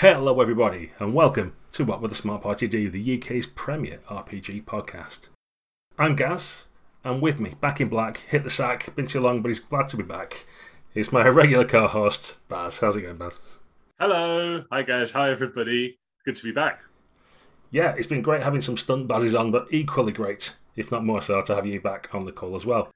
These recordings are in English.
Hello, everybody, and welcome to What Would the Smart Party Do, the UK's premier RPG podcast. I'm Gaz, and with me, back in black, hit the sack, been too long, but he's glad to be back. He's my regular co host, Baz. How's it going, Baz? Hello. Hi, guys. Hi, everybody. Good to be back. Yeah, it's been great having some stunt Bazes on, but equally great, if not more so, to have you back on the call as well.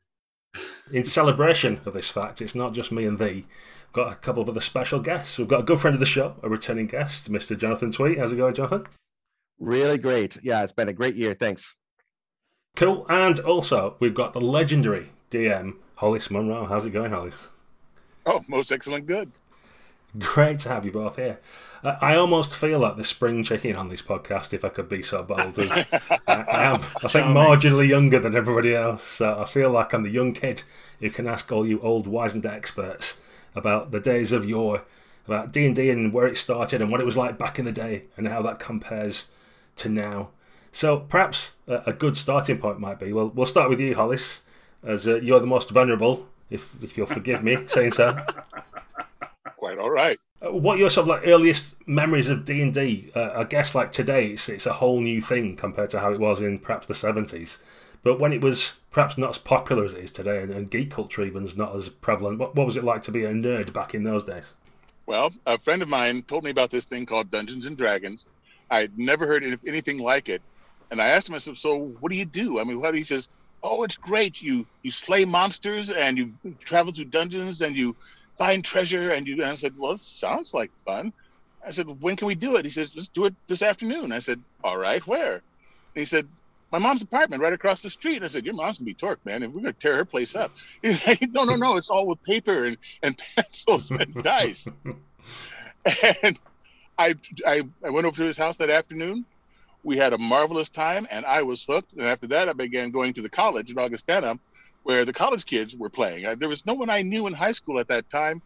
In celebration of this fact, it's not just me and thee got a couple of other special guests. We've got a good friend of the show, a returning guest, Mr. Jonathan Tweet. How's it going, Jonathan? Really great. Yeah, it's been a great year. Thanks. Cool. And also, we've got the legendary DM, Hollis Monroe. How's it going, Hollis? Oh, most excellent. Good. Great to have you both here. Uh, I almost feel like the spring chicken on this podcast, if I could be so bold. As I, I am, I think, marginally younger than everybody else. So I feel like I'm the young kid who can ask all you old wizened experts about the days of yore, about D and D and where it started and what it was like back in the day, and how that compares to now. So perhaps a, a good starting point might be. Well, we'll start with you, Hollis, as uh, you're the most vulnerable, if if you'll forgive me saying so. Quite all right. Uh, what are your sort of like earliest memories of D and D? Uh, I guess like today, it's it's a whole new thing compared to how it was in perhaps the seventies. But when it was perhaps not as popular as it is today, and, and geek culture even's not as prevalent, what, what was it like to be a nerd back in those days? Well, a friend of mine told me about this thing called Dungeons and Dragons. I'd never heard anything like it, and I asked him, I said, "So, what do you do?" I mean, what he says, "Oh, it's great. You you slay monsters and you travel through dungeons and you find treasure and you." And I said, "Well, it sounds like fun." I said, "When can we do it?" He says, "Let's do it this afternoon." I said, "All right, where?" And he said, my mom's apartment right across the street. And I said, Your mom's gonna be torque, man, and we're gonna tear her place up. He's like, No, no, no, it's all with paper and, and pencils and dice. And I, I I went over to his house that afternoon. We had a marvelous time and I was hooked. And after that I began going to the college in Augustana where the college kids were playing. There was no one I knew in high school at that time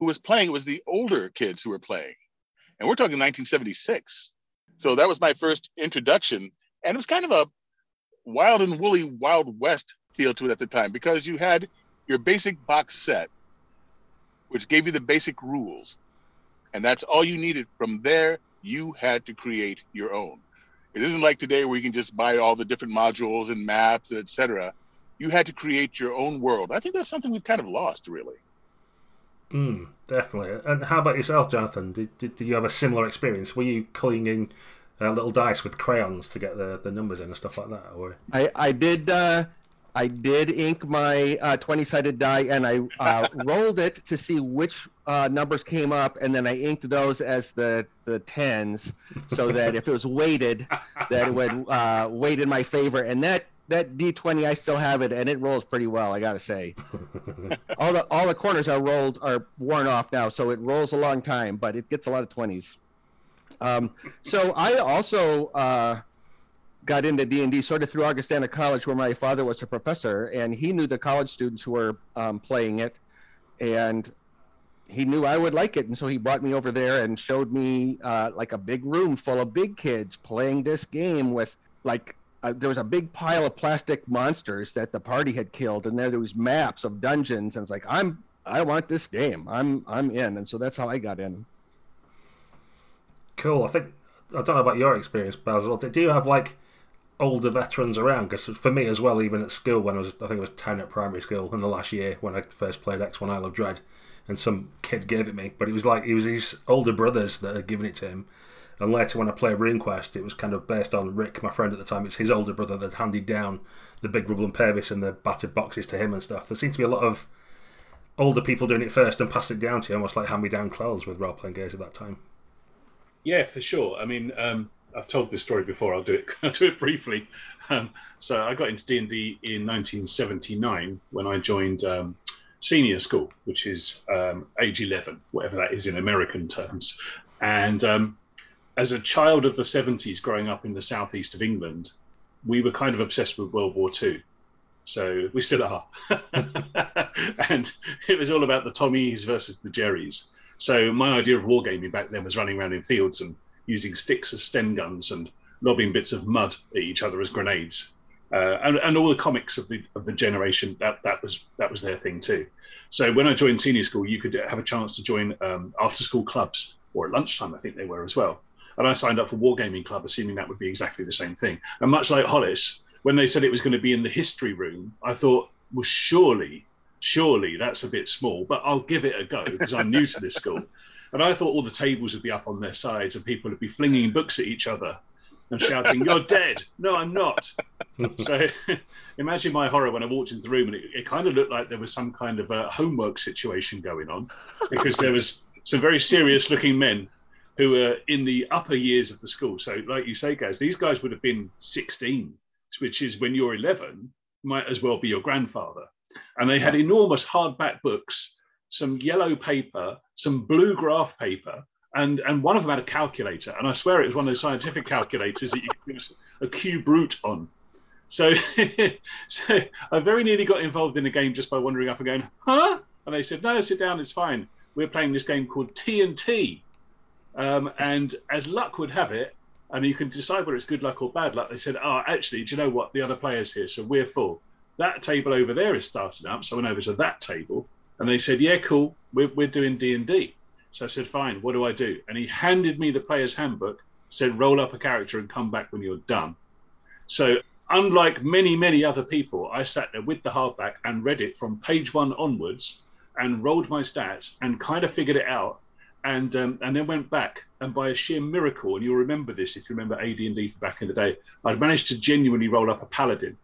who was playing. It was the older kids who were playing. And we're talking 1976. So that was my first introduction and it was kind of a wild and woolly wild west feel to it at the time because you had your basic box set which gave you the basic rules and that's all you needed. From there you had to create your own. It isn't like today where you can just buy all the different modules and maps and etc you had to create your own world. I think that's something we've kind of lost really. Mm, definitely. And how about yourself jonathan? Did, did, did you have a similar experience? Were you clinging uh, little dice with crayons to get the, the numbers in and stuff like that? Or I I did uh, I did ink my uh, twenty sided die and I uh, rolled it to see which uh, numbers came up, and then I inked those as the the tens, so that if it was weighted, that it would uh, weight in my favor, and that. That D twenty, I still have it, and it rolls pretty well. I gotta say, all the all the corners are rolled are worn off now, so it rolls a long time, but it gets a lot of twenties. Um, so I also uh, got into D and D sort of through Augustana College, where my father was a professor, and he knew the college students who were um, playing it, and he knew I would like it, and so he brought me over there and showed me uh, like a big room full of big kids playing this game with like. Uh, there was a big pile of plastic monsters that the party had killed, and there, there was maps of dungeons, and it's like I'm, I want this game. I'm, I'm in, and so that's how I got in. Cool. I think I don't know about your experience, Basil. Do you have like older veterans around? Because for me as well, even at school when I was, I think it was ten at primary school in the last year when I first played X One Isle of Dread, and some kid gave it me, but it was like it was his older brothers that had given it to him. And later, when I played RuneQuest, it was kind of based on Rick, my friend at the time. It's his older brother that handed down the big rubble and Pavis and the battered boxes to him and stuff. There seemed to be a lot of older people doing it first and passing it down to you, almost like hand me down clothes with role playing games at that time. Yeah, for sure. I mean, um, I've told this story before. I'll do it. I'll do it briefly. Um, so I got into D and D in 1979 when I joined um, senior school, which is um, age 11, whatever that is in American terms. And um, as a child of the 70s, growing up in the southeast of England, we were kind of obsessed with World War II. So we still are. and it was all about the Tommies versus the Jerrys. So my idea of wargaming back then was running around in fields and using sticks as Sten guns and lobbing bits of mud at each other as grenades. Uh, and, and all the comics of the of the generation that that was that was their thing too. So when I joined senior school, you could have a chance to join um, after school clubs or at lunchtime, I think they were as well. And I signed up for Wargaming Club, assuming that would be exactly the same thing. And much like Hollis, when they said it was going to be in the history room, I thought, well, surely, surely that's a bit small, but I'll give it a go because I'm new to this school. And I thought all the tables would be up on their sides and people would be flinging books at each other and shouting, You're dead. No, I'm not. so imagine my horror when I walked into the room and it, it kind of looked like there was some kind of a homework situation going on because there was some very serious looking men who were in the upper years of the school. So, like you say, guys, these guys would have been 16, which is when you're 11, might as well be your grandfather. And they had enormous hardback books, some yellow paper, some blue graph paper, and and one of them had a calculator, and I swear it was one of those scientific calculators that you could use a cube root on. So, so I very nearly got involved in the game just by wandering up and going, huh? And they said, no, sit down, it's fine. We're playing this game called T&T. Um, and as luck would have it, and you can decide whether it's good luck or bad luck, they said, oh, actually, do you know what? The other player's here, so we're full. That table over there is starting up, so I went over to that table, and they said, yeah, cool, we're, we're doing D&D. So I said, fine, what do I do? And he handed me the player's handbook, said, roll up a character and come back when you're done. So, unlike many, many other people, I sat there with the hardback and read it from page one onwards and rolled my stats and kind of figured it out. And, um, and then went back and by a sheer miracle, and you'll remember this if you remember AD&D back in the day, I'd managed to genuinely roll up a paladin.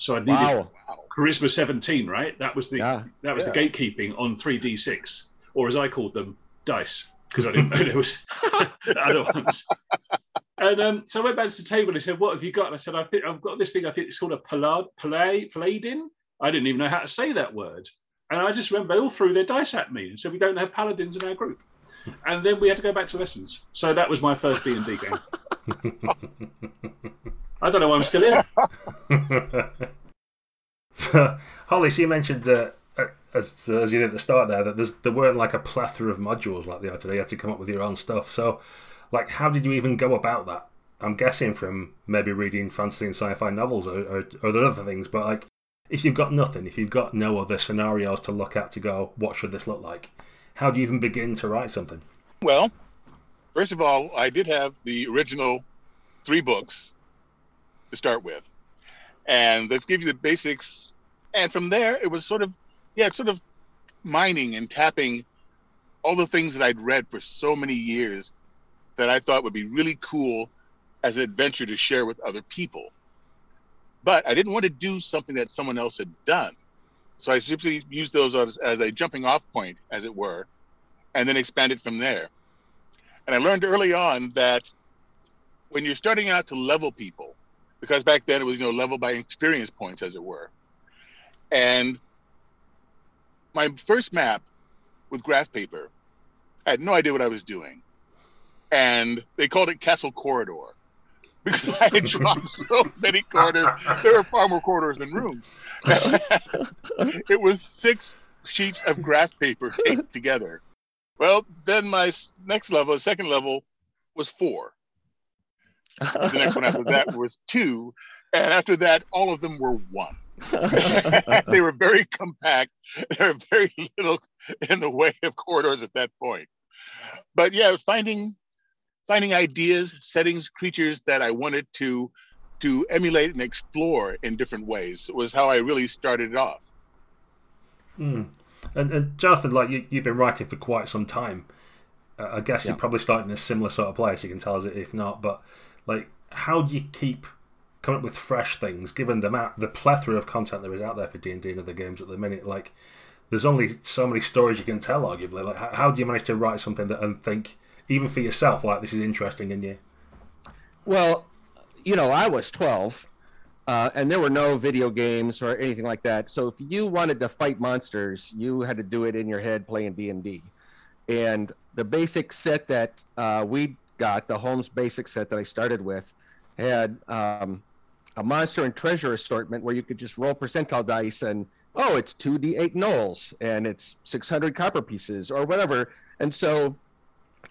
So I needed Wow. charisma 17, right? That was the Yeah. that was the gatekeeping on 3d6, or as I called them, dice, because I didn't know there was other ones. And um, so I went back to the table and he said, "What have you got?" And I said, "I think I've got this thing. I think it's called a palad, palay, paladin. I didn't even know how to say that word." And I just remember they all threw their dice at me and said, "We don't have paladins in our group." And then we had to go back to lessons. So that was my first D and D game. I don't know why I'm still here. so, Holly, so you mentioned uh, uh, as as you did at the start there that there's, there weren't like a plethora of modules like they are today. You had to come up with your own stuff. So, like, how did you even go about that? I'm guessing from maybe reading fantasy and sci-fi novels or, or, or other things. But like, if you've got nothing, if you've got no other scenarios to look at to go, what should this look like? How do you even begin to write something? Well, first of all, I did have the original three books to start with. And let's give you the basics. And from there, it was sort of, yeah, sort of mining and tapping all the things that I'd read for so many years that I thought would be really cool as an adventure to share with other people. But I didn't want to do something that someone else had done. So I simply used those as, as a jumping off point, as it were, and then expanded from there. And I learned early on that when you're starting out to level people, because back then it was you know level by experience points, as it were. And my first map with graph paper, I had no idea what I was doing, and they called it Castle Corridor because I had drawn so many corridors. There were far more corridors than rooms. it was six sheets of graph paper taped together. Well, then my next level, second level, was four. The next one after that was two, and after that, all of them were one. they were very compact. There were very little in the way of corridors at that point. But yeah, finding finding ideas, settings, creatures that I wanted to to emulate and explore in different ways was how I really started it off. Hmm. And, and Jonathan, like you, you've been writing for quite some time. Uh, I guess Yeah. you're probably starting in a similar sort of place. You can tell us if not, but like, how do you keep coming up with fresh things, given the map, the plethora of content there is out there for D and D and other games at the minute? Like, there's only so many stories you can tell. Arguably, like, how, how do you manage to write something that and think, even for yourself, like this is interesting in you? Well, you know, I was 12, uh, and there were no video games or anything like that. So if you wanted to fight monsters, you had to do it in your head playing D and D. And the basic set that uh, we got, the Holmes basic set that I started with, had um, a monster and treasure assortment where you could just roll percentile dice and oh, it's 2d8 gnolls and it's 600 copper pieces or whatever. And so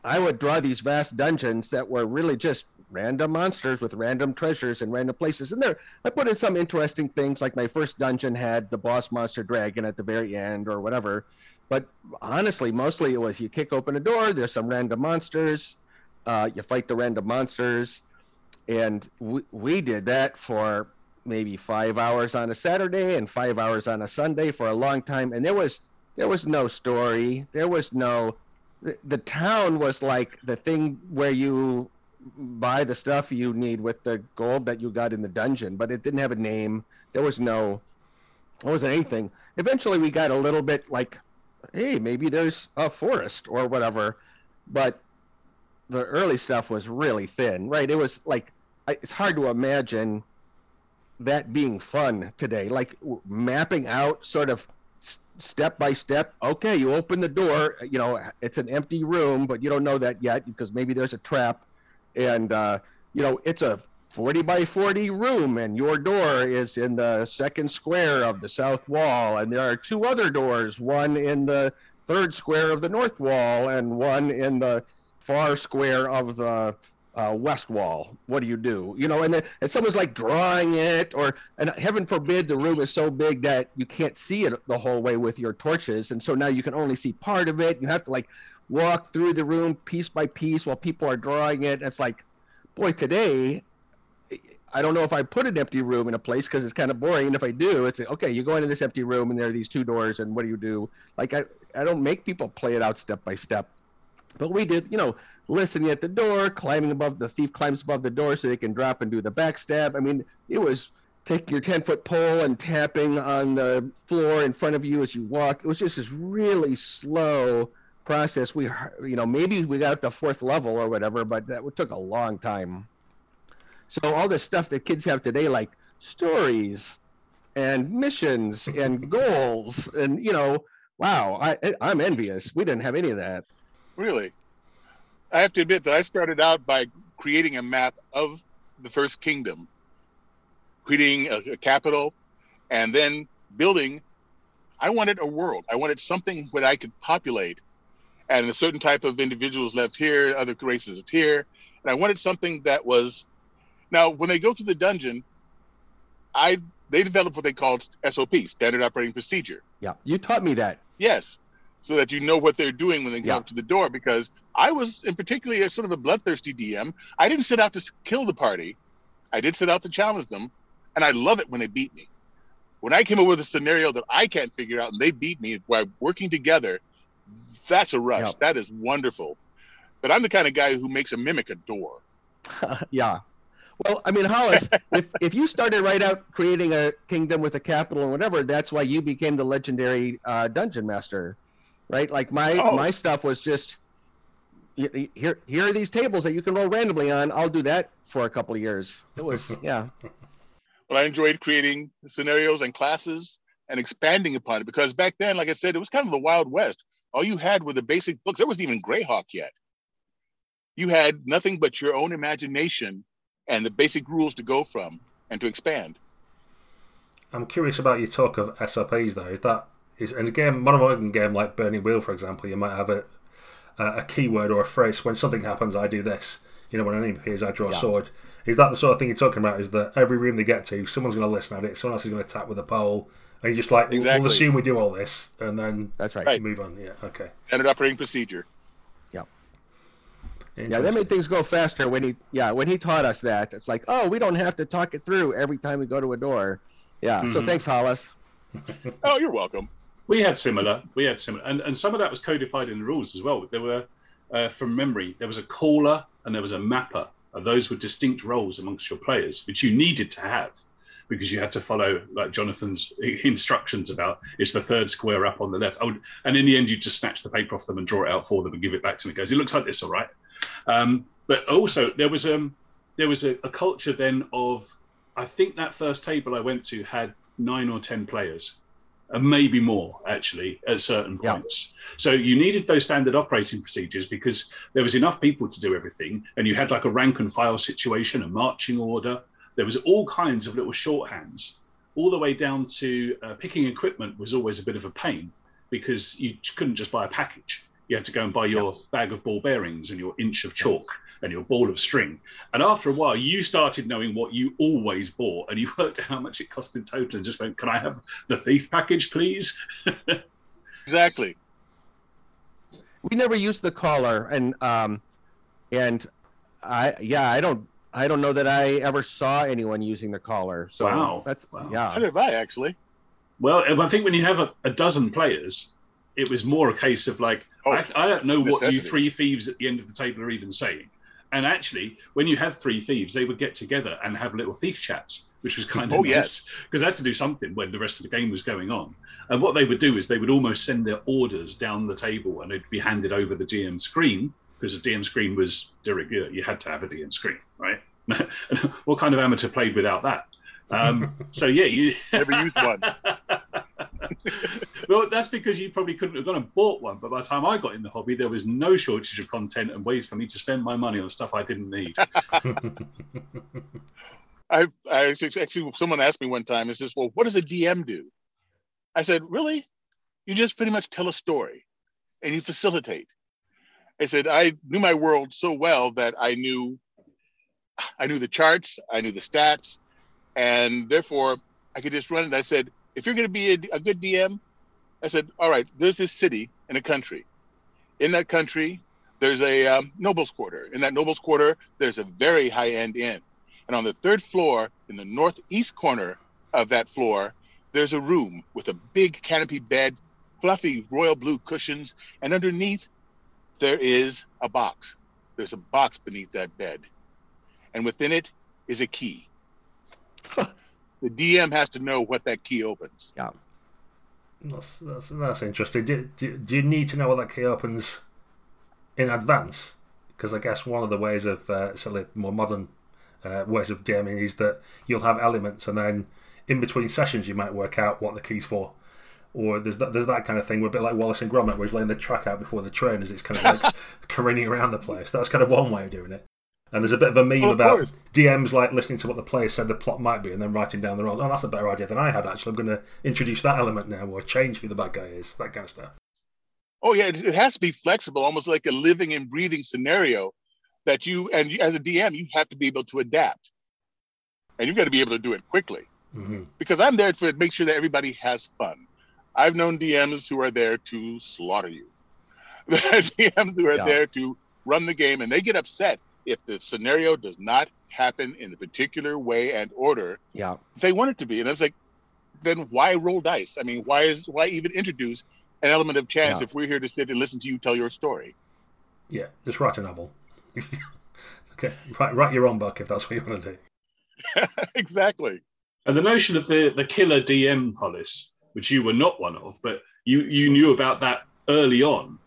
I would draw these vast dungeons that were really just random monsters with random treasures and random places. And there, I put in some interesting things, like my first dungeon had the boss monster dragon at the very end, or whatever. but honestly, mostly it was you kick open a door, there's some random monsters, uh, you fight the random monsters, and we, we did that for maybe five hours on a Saturday and five hours on a Sunday for a long time, and there was there was no story, there was no the, the town was like the thing where you buy the stuff you need with the gold that you got in the dungeon, but it didn't have a name. There was no, there wasn't anything. Eventually, we got a little bit like, hey, maybe there's a forest or whatever, but the early stuff was really thin, right? It was like, it's hard to imagine that being fun today, like mapping out sort of step by step. Okay, you open the door. You know, it's an empty room, but you don't know that yet because maybe there's a trap, and uh, you know it's a 40 by 40 room, and your door is in the second square of the south wall, and there are two other doors, one in the third square of the north wall, and one in the far square of the uh, west wall. What do you do? You know, and then and someone's like drawing it, or and heaven forbid the room is so big that you can't see it the whole way with your torches, and so now you can only see part of it. You have to like walk through the room piece by piece while people are drawing it. It's like, boy, today. I don't know if I put an empty room in a place because it's kind of boring. And if I do, it's okay. You go into this empty room and there are these two doors, and what do you do? Like I, I don't make people play it out step by step. But we did, you know, listening at the door, climbing above the thief climbs above the door so they can drop and do the backstab. I mean, it was taking your 10 foot pole and tapping on the floor in front of you as you walk. It was just this really slow process. We, you know, maybe we got up to fourth level or whatever, but that took a long time. So all this stuff that kids have today, like stories and missions and goals, and you know, wow, I, I'm envious. We didn't have any of that. Really? I have to admit that I started out by creating a map of the first kingdom, creating a, a capital, and then building. I wanted a world. I wanted something that I could populate, and a certain type of individuals lived here, other races lived here, and I wanted something that was. Now, when they go through the dungeon, I they developed what they called SOP, Standard Operating Procedure. Yeah, you taught me that. Yes, so that you know what they're doing when they come yeah. up to the door. Because I was, in particularly, a sort of a bloodthirsty DM. I didn't set out to kill the party. I did set out to challenge them, and I love it when they beat me. When I came up with a scenario that I can't figure out and they beat me by working together, that's a rush. Yeah. That is wonderful. But I'm the kind of guy who makes a mimic a door. yeah. Well, I mean, Hollis, if, if you started right out creating a kingdom with a capital and whatever, that's why you became the legendary uh, dungeon master right? Like my oh. my stuff was just here here are these tables that you can roll randomly on. I'll do that for a couple of years. It was yeah. Well, I enjoyed creating scenarios and classes and expanding upon it because back then, like I said, it was kind of the Wild West. All you had were the basic books. There wasn't even Greyhawk yet. You had nothing but your own imagination and the basic rules to go from and to expand. I'm curious about your talk of SOPs though. Is that is in a game, modern game like Burning Wheel, for example, you might have a a keyword or a phrase. When something happens, I do this. You know, when an enemy appears, I draw yeah. a sword. Is that the sort of thing you're talking about? Is that every room they get to, someone's going to listen at it, someone else is going to tap with a pole, and you just like, exactly. we'll assume we do all this, and then that's right. Move on. Yeah. Okay. Standard operating procedure. Yeah. Yeah, that made things go faster when he yeah when he taught us that. It's like, oh, we don't have to talk it through every time we go to a door. Yeah. Mm-hmm. So thanks, Hollis. oh, you're welcome. We had similar. We had similar, and and some of that was codified in the rules as well. There were, uh, from memory, there was a caller and there was a mapper, and those were distinct roles amongst your players, which you needed to have because you had to follow like Jonathan's instructions about it's the third square up on the left. Oh, and in the end, you just snatch the paper off them and draw it out for them and give it back to them. Goes, it looks like this, all right. Um, but also there was um there was a, a culture then of I think that first table I went to had nine or ten players and maybe more actually at certain points. Yeah. So you needed those standard operating procedures because there was enough people to do everything, and you had like a rank and file situation, a marching order. There was all kinds of little shorthands, all the way down to uh, picking equipment was always a bit of a pain because you couldn't just buy a package. You had to go and buy your yeah. bag of ball bearings and your inch of chalk and your ball of string. And after a while, you started knowing what you always bought, and you worked out how much it cost in total, and just went, "Can I have the thief package, please?" exactly. we never used the caller, and um, and I yeah, I don't I don't know that I ever saw anyone using the caller. So Wow. that's Wow. yeah. Neither have I actually. Well, I think when you have a, a dozen players, it was more a case of like, Oh, I, I don't know what you three thieves at the end of the table are even saying. And actually, when you had three thieves, they would get together and have little thief chats, which was kind of Oh, nice yes. because they had to do something when the rest of the game was going on. And what they would do is they would almost send their orders down the table and it'd be handed over the DM screen because the DM screen was de rigueur. You you had to have a DM screen, right? what kind of amateur played without that? Um, so yeah, you Never used one. well, that's because you probably couldn't have gone and bought one. But by the time I got in the hobby, there was no shortage of content and ways for me to spend my money on stuff I didn't need. I, I actually, actually, someone asked me one time, "Is this well? What does a DM do?" I said, "Really? You just pretty much tell a story, and you facilitate." I said, "I knew my world so well that I knew, I knew the charts, I knew the stats, and therefore I could just run it." I said, "If you're going to be a, a good DM," I said, "All right, there's this city in a country. In that country, there's a um, nobles quarter. In that nobles quarter, there's a very high-end inn." And on the third floor, in the northeast corner of that floor, there's a room with a big canopy bed, fluffy royal blue cushions, and underneath there is a box. There's a box beneath that bed. And within it is a key. the DM has to know what that key opens. That's, that's, that's interesting. Do, do, do you need to know what that key opens in advance? Because I guess one of the ways of uh, certainly more modern uh, ways of DMing is that you'll have elements, and then in between sessions you might work out what the key's for. Or there's that there's that kind of thing, where a bit like Wallace and Gromit, where he's laying the track out before the train as it's kind of like careening around the place. That's kind of one way of doing it. And there's a bit of a meme of about course. DMs like listening to what the player said the plot might be, and then writing down their own. Oh, that's a better idea than I had. Actually, I'm going to introduce that element now, or change who the bad guy is. That kind of stuff. Oh yeah, it, it has to be flexible, almost like a living and breathing scenario that you and you, as a DM you have to be able to adapt, and you've got to be able to do it quickly. hmm because I'm there to make sure that everybody has fun. I've known DMs who are there to slaughter you. There are DMs who are Yeah. there to run the game, and they get upset if the scenario does not happen in the particular way and order Yeah. they want it to be. And it's like, then why roll dice? I mean, why is why even introduce an element of chance Yeah. if we're here to sit and listen to you tell your story? Yeah, just write a novel. okay, write, write your own book if that's what you want to do. exactly. And the notion of the, the killer DM, Hollis, which you were not one of, but you, you knew about that early on.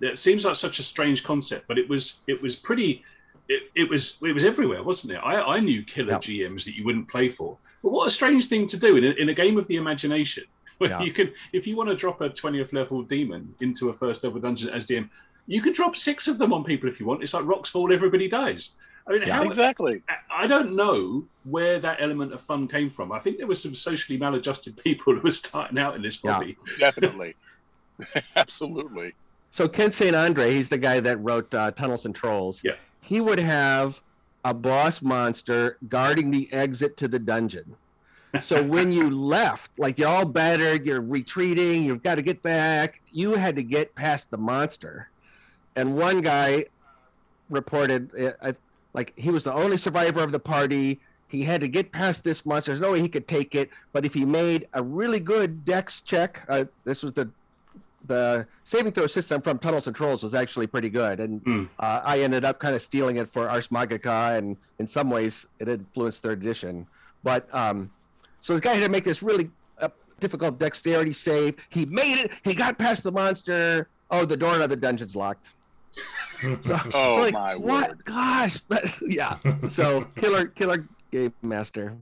It seems like such a strange concept, but it was it was pretty it, it was it was everywhere, wasn't it? I, I knew killer Yeah. GMs that you wouldn't play for. But what a strange thing to do in a, in a game of the imagination. Where Yeah. you can if you want to drop a 20th level demon into a first level dungeon as DM, you can drop six of them on people if you want. It's like rocks fall, everybody dies. I mean, Yeah. how, Exactly. I don't know where that element of fun came from. I think there were some socially maladjusted people who were starting out in this Yeah. hobby. Definitely. Absolutely. So Ken St. Andre, he's the guy that wrote uh, Tunnels and Trolls. Yeah. He would have a boss monster guarding the exit to the dungeon. So when you left, like you're all battered, you're retreating, you've got to get back, you had to get past the monster. And one guy reported, uh, I, like he was the only survivor of the party. He had to get past this monster. There's no way he could take it. But if he made a really good dex check, uh, this was the the saving throw system from Tunnels and Trolls was actually pretty good, and Hmm. uh, I ended up kind of stealing it for Ars Magica, and in some ways it influenced third edition. But um, so the guy had to make this really uh, difficult dexterity save. He made it. He got past the monster. Oh, the door to the dungeon's locked. So- Oh so like, my what? word. Gosh, but, yeah. So killer, killer game master.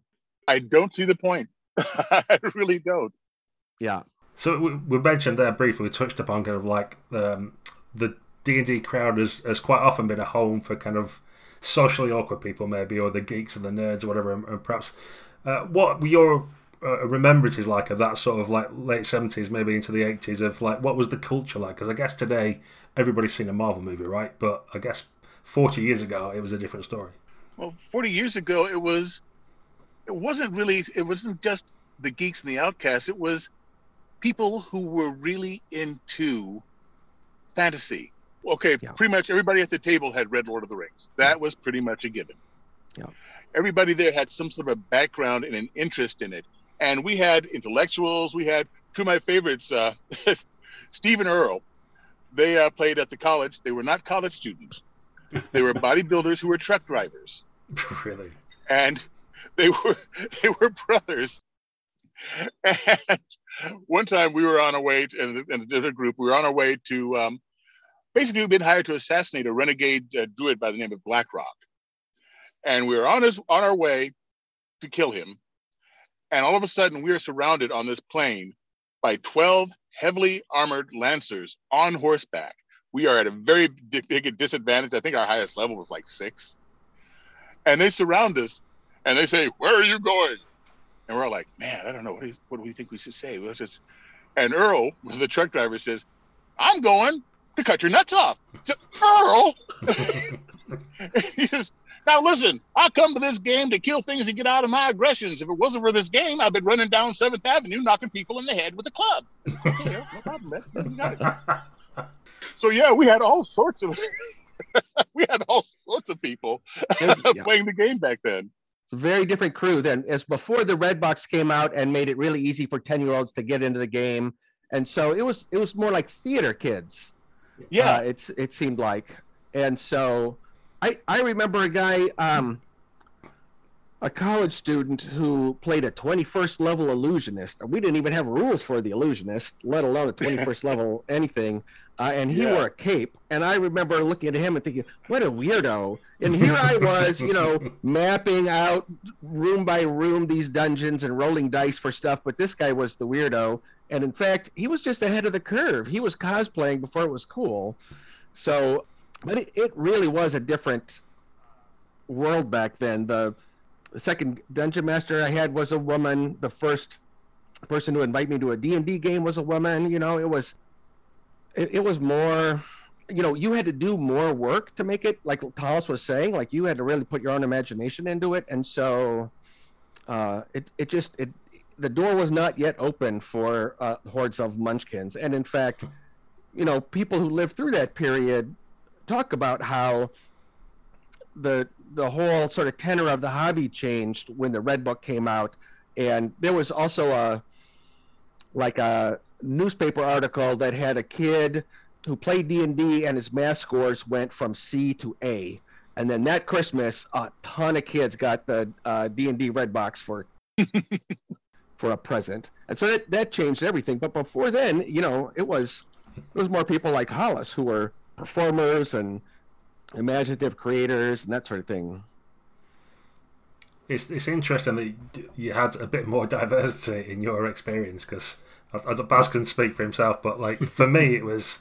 I don't see the point. I really don't. Yeah, So we, we mentioned there briefly, we touched upon kind of like um, the D and D crowd has, has quite often been a home for kind of socially awkward people, maybe, or the geeks and the nerds or whatever. And, and perhaps uh, what your uh, remembrances like of that sort of like late seventies, maybe into the eighties of like what was the culture like? Because I guess today everybody's seen a Marvel movie, right? But I guess forty years ago it was a different story. Well, 40 years ago, it was, it wasn't really, it wasn't just the geeks and the outcasts. It was people who were really into fantasy okay, Yeah. pretty much everybody at the table had read Lord of the Rings. That was pretty much a given. Yeah. Everybody there had some sort of a background and an interest in it. And we had intellectuals. We had two of my favorites, uh, Steve and Earl. They uh, played at the college. They were not college students. They were bodybuilders who were truck drivers, really. and they were they were brothers. And one time we were on our way, to, in, in a group, we were on our way to um, basically we'd been hired to assassinate a renegade uh, druid by the name of Blackrock, and we were on his on our way to kill him, and all of a sudden we are surrounded on this plain by twelve heavily armored lancers on horseback. We are at a very big disadvantage. I think our highest level was like six, and they surround us, and they say, "Where are you going?" And we're all like, "Man, I don't know. What do, you, what do we think we should say?" Let's just... And Earl, the truck driver, says, "I'm going to cut your nuts off." So, Earl, he says, "Now listen, I come to this game to kill things and get out of my aggressions. If it wasn't for this game, I've been running down Seventh Avenue, knocking people in the head with a club." Okay, no problem, man. You got it. So yeah, we had all sorts of we had all sorts of people yeah. playing the game back then. Very different crew than as before the red box came out and made it really easy for 10 year olds to get into the game. And so it was it was more like theater kids Yeah, uh, it's it seemed like. And so i i remember a guy um a college student who played a 21st level illusionist. We didn't even have rules for the illusionist let alone a 21st level anything uh, and he Yeah. wore a cape and i remember looking at him and thinking what a weirdo. And here i was you know mapping out room by room these dungeons and rolling dice for stuff but this guy was the weirdo. And in fact he was just ahead of the curve. He was cosplaying before it was cool. So but it, it really was a different world back then. The, the second dungeon master i had was a woman. The first person to invite me to a d&d game was a woman. You know it was it, it was more you know you had to do more work to make it like Thomas was saying like you had to really put your own imagination into it. And so uh it it just it the door was not yet open for uh, hordes of munchkins. And in fact you know people who lived through that period talk about how the the whole sort of tenor of the hobby changed when the red book came out. And there was also a like a newspaper article that had a kid who played D&D and his math scores went from C to A. And then that Christmas a ton of kids got the uh, D&D red box for for a present. And so that, that changed everything. But before then you know it was it was more people like Hollis who were performers and imaginative creators and that sort of thing. It's it's interesting that you- you had a bit more diversity in your experience because Baz can speak for himself, but like for me, it was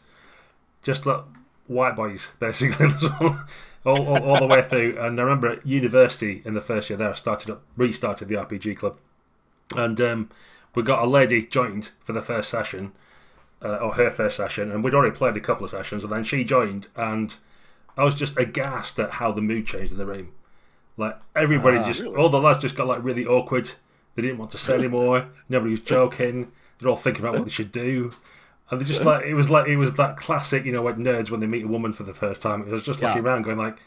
just like white boys basically all, all, all the way through. And I remember at university in the first year there, I started up restarted the RPG club, and um, we got a lady joined for the first session, uh, or her first session, and we'd already played a couple of sessions, and then she joined, and I was just aghast at how the mood changed in the room. Like everybody Ah, just, really? all the lads just got like really awkward. They didn't want to say anymore. Nobody was joking. They're all thinking about what they should do, and they just like it was like it was that classic, you know, like nerds when they meet a woman for the first time. It was just Yeah. looking around, going like,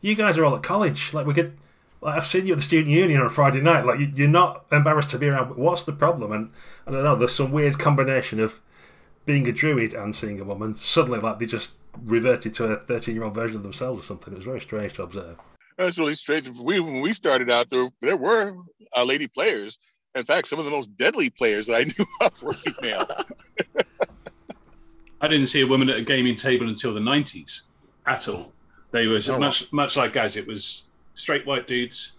"You guys are all at college. Like we could, like I've seen you at the student union on a Friday night. Like you, you're not embarrassed to be around. What's the problem?" And I don't know. There's some weird combination of being a druid and seeing a woman. Suddenly, like they just reverted to a 13 year old version of themselves or something. It was very strange to observe. That's really strange. We when we started out there, there were uh, lady players. In fact, some of the most deadly players that I knew of were female. I didn't see a woman at a gaming table until the 90s at all. They were Oh. much much like guys. It was straight white dudes,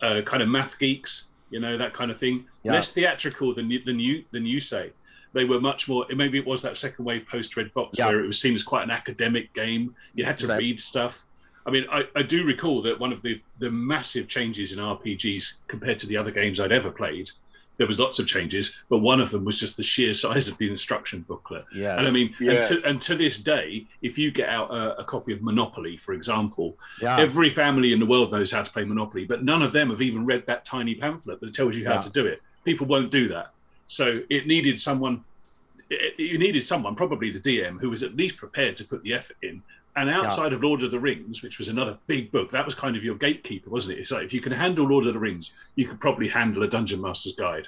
uh, kind of math geeks, you know, that kind of thing. Yeah. Less theatrical than you- than you than you say. They were much more. Maybe it was that second wave post Red Box Yeah. where it was seen as quite an academic game. You had to Right. read stuff. I mean, I, I do recall that one of the the massive changes in RPGs compared to the other games I'd ever played. There was lots of changes, but one of them was just the sheer size of the instruction booklet. yeah And I mean, Yeah. and, to, and to this day, if you get out a, a copy of Monopoly, for example, yeah every family in the world knows how to play Monopoly, but none of them have even read that tiny pamphlet that tells you how Yeah. to do it. People won't do that. So it needed someone. you needed someone, probably the DM, who was at least prepared to put the effort in. And outside of Lord of the Rings, which was another big book, that was kind of your gatekeeper, wasn't it? It's like if you can handle Lord of the Rings, you could probably handle a Dungeon Master's Guide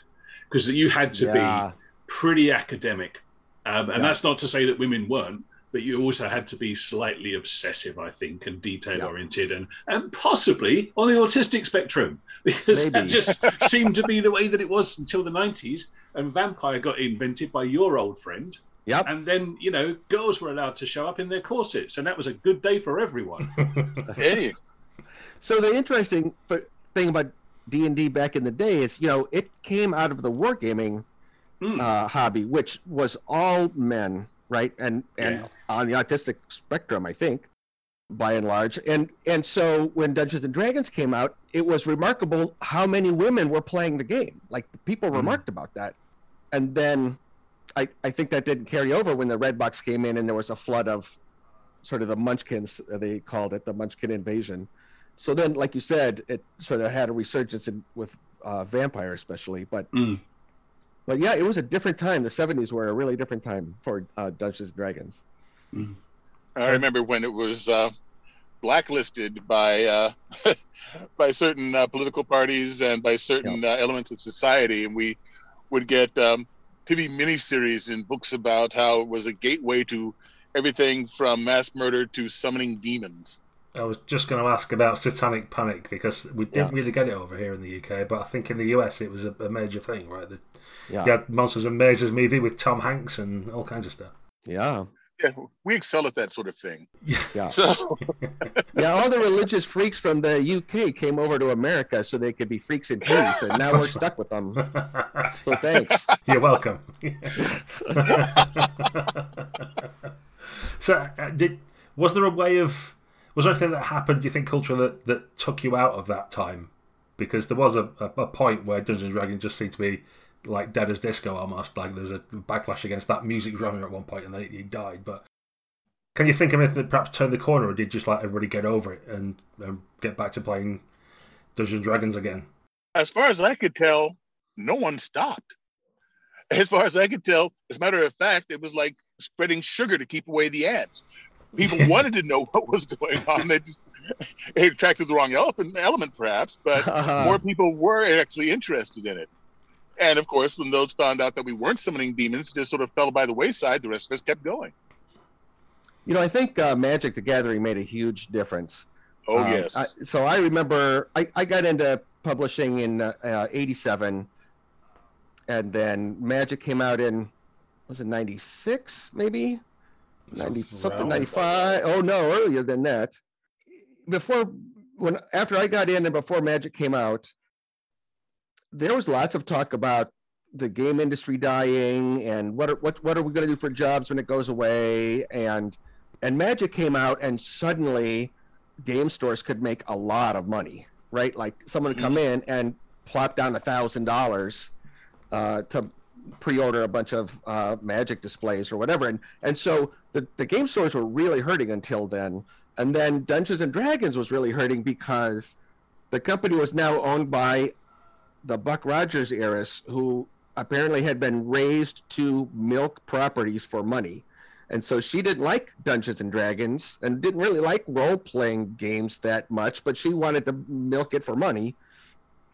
because you had to Yeah. be pretty academic. Um, and Yeah. that's not to say that women weren't, but you also had to be slightly obsessive, I think, and detail oriented and, and possibly on the autistic spectrum because that just seemed to be the way that it was until the 90s. And vampire got invented by your old friend. Yep. And then, you know, girls were allowed to show up in their corsets, and that was a good day for everyone. Hey, So the interesting thing about D and D back in the day is, you know, it came out of the wargaming Hmm. uh, hobby, which was all men, right, and and Yeah. on the autistic spectrum, I think, by and large. And and so when Dungeons and Dragons came out, it was remarkable how many women were playing the game. Like people Hmm. remarked about that, and then I I think that didn't carry over when the Red Box came in, and there was a flood of sort of the Munchkins, uh, they called it the Munchkin invasion. So then, like you said, it sort of had a resurgence in, with uh, vampire, especially. But Mm. but yeah, it was a different time. The '70s were a really different time for uh, Dungeons and Dragons. I remember when it was uh, blacklisted by uh, by certain uh, political parties and by certain uh, elements of society, and we would get um, TV miniseries and books about how it was a gateway to everything from mass murder to summoning demons. I was just going to ask about Satanic Panic because we didn't Yeah. really get it over here in the UK, but I think in the US it was a, a major thing, right? The, Yeah, You had Monsters and Mazes movie with Tom Hanks and all kinds of stuff. yeah, Yeah, we excel at that sort of thing. yeah. So yeah. All the religious freaks from the UK came over to America so they could be freaks in peace, and now we're stuck with them. So thanks. You're welcome. so, uh, did was there a way of was there anything that happened? Do you think culturally that, that took you out of that time? Because there was a, a, a point where Dungeons and Dragons just seemed to be like dead as disco almost. Like there's a backlash against that music genre at one point, and then it, it died. But can you think of anything that perhaps turned the corner, or did just like everybody get over it and, and get back to playing Dungeons and Dragons again? as far as I could tell, no one stopped. As far as I could tell, as a matter of fact, it was like spreading sugar to keep away the ants. People wanted to know what was going on. They just it attracted the wrong element, element perhaps, but uh-huh. more people were actually interested in it. And of course, when those found out that we weren't summoning demons, just sort of fell by the wayside. The rest of us kept going. You know, I think uh, Magic the Gathering made a huge difference. Oh Um, yes, I, so I remember I, I got into publishing in uh, uh, 87 and then Magic came out in was it 96 maybe 90 something 95 oh no earlier than that before when after I got in and before Magic came out there was lots of talk about the game industry dying and what are, what what are we going to do for jobs when it goes away? And and Magic came out and suddenly game stores could make a lot of money, right? Like someone would come in and plop down a thousand dollars uh, to pre-order a bunch of uh, Magic displays or whatever, and and so the the game stores were really hurting until then, and then Dungeons and Dragons was really hurting because the company was now owned by the Buck Rogers heiress, who apparently had been raised to milk properties for money. And so she didn't like Dungeons and Dragons and didn't really like role playing games that much, but she wanted to milk it for money.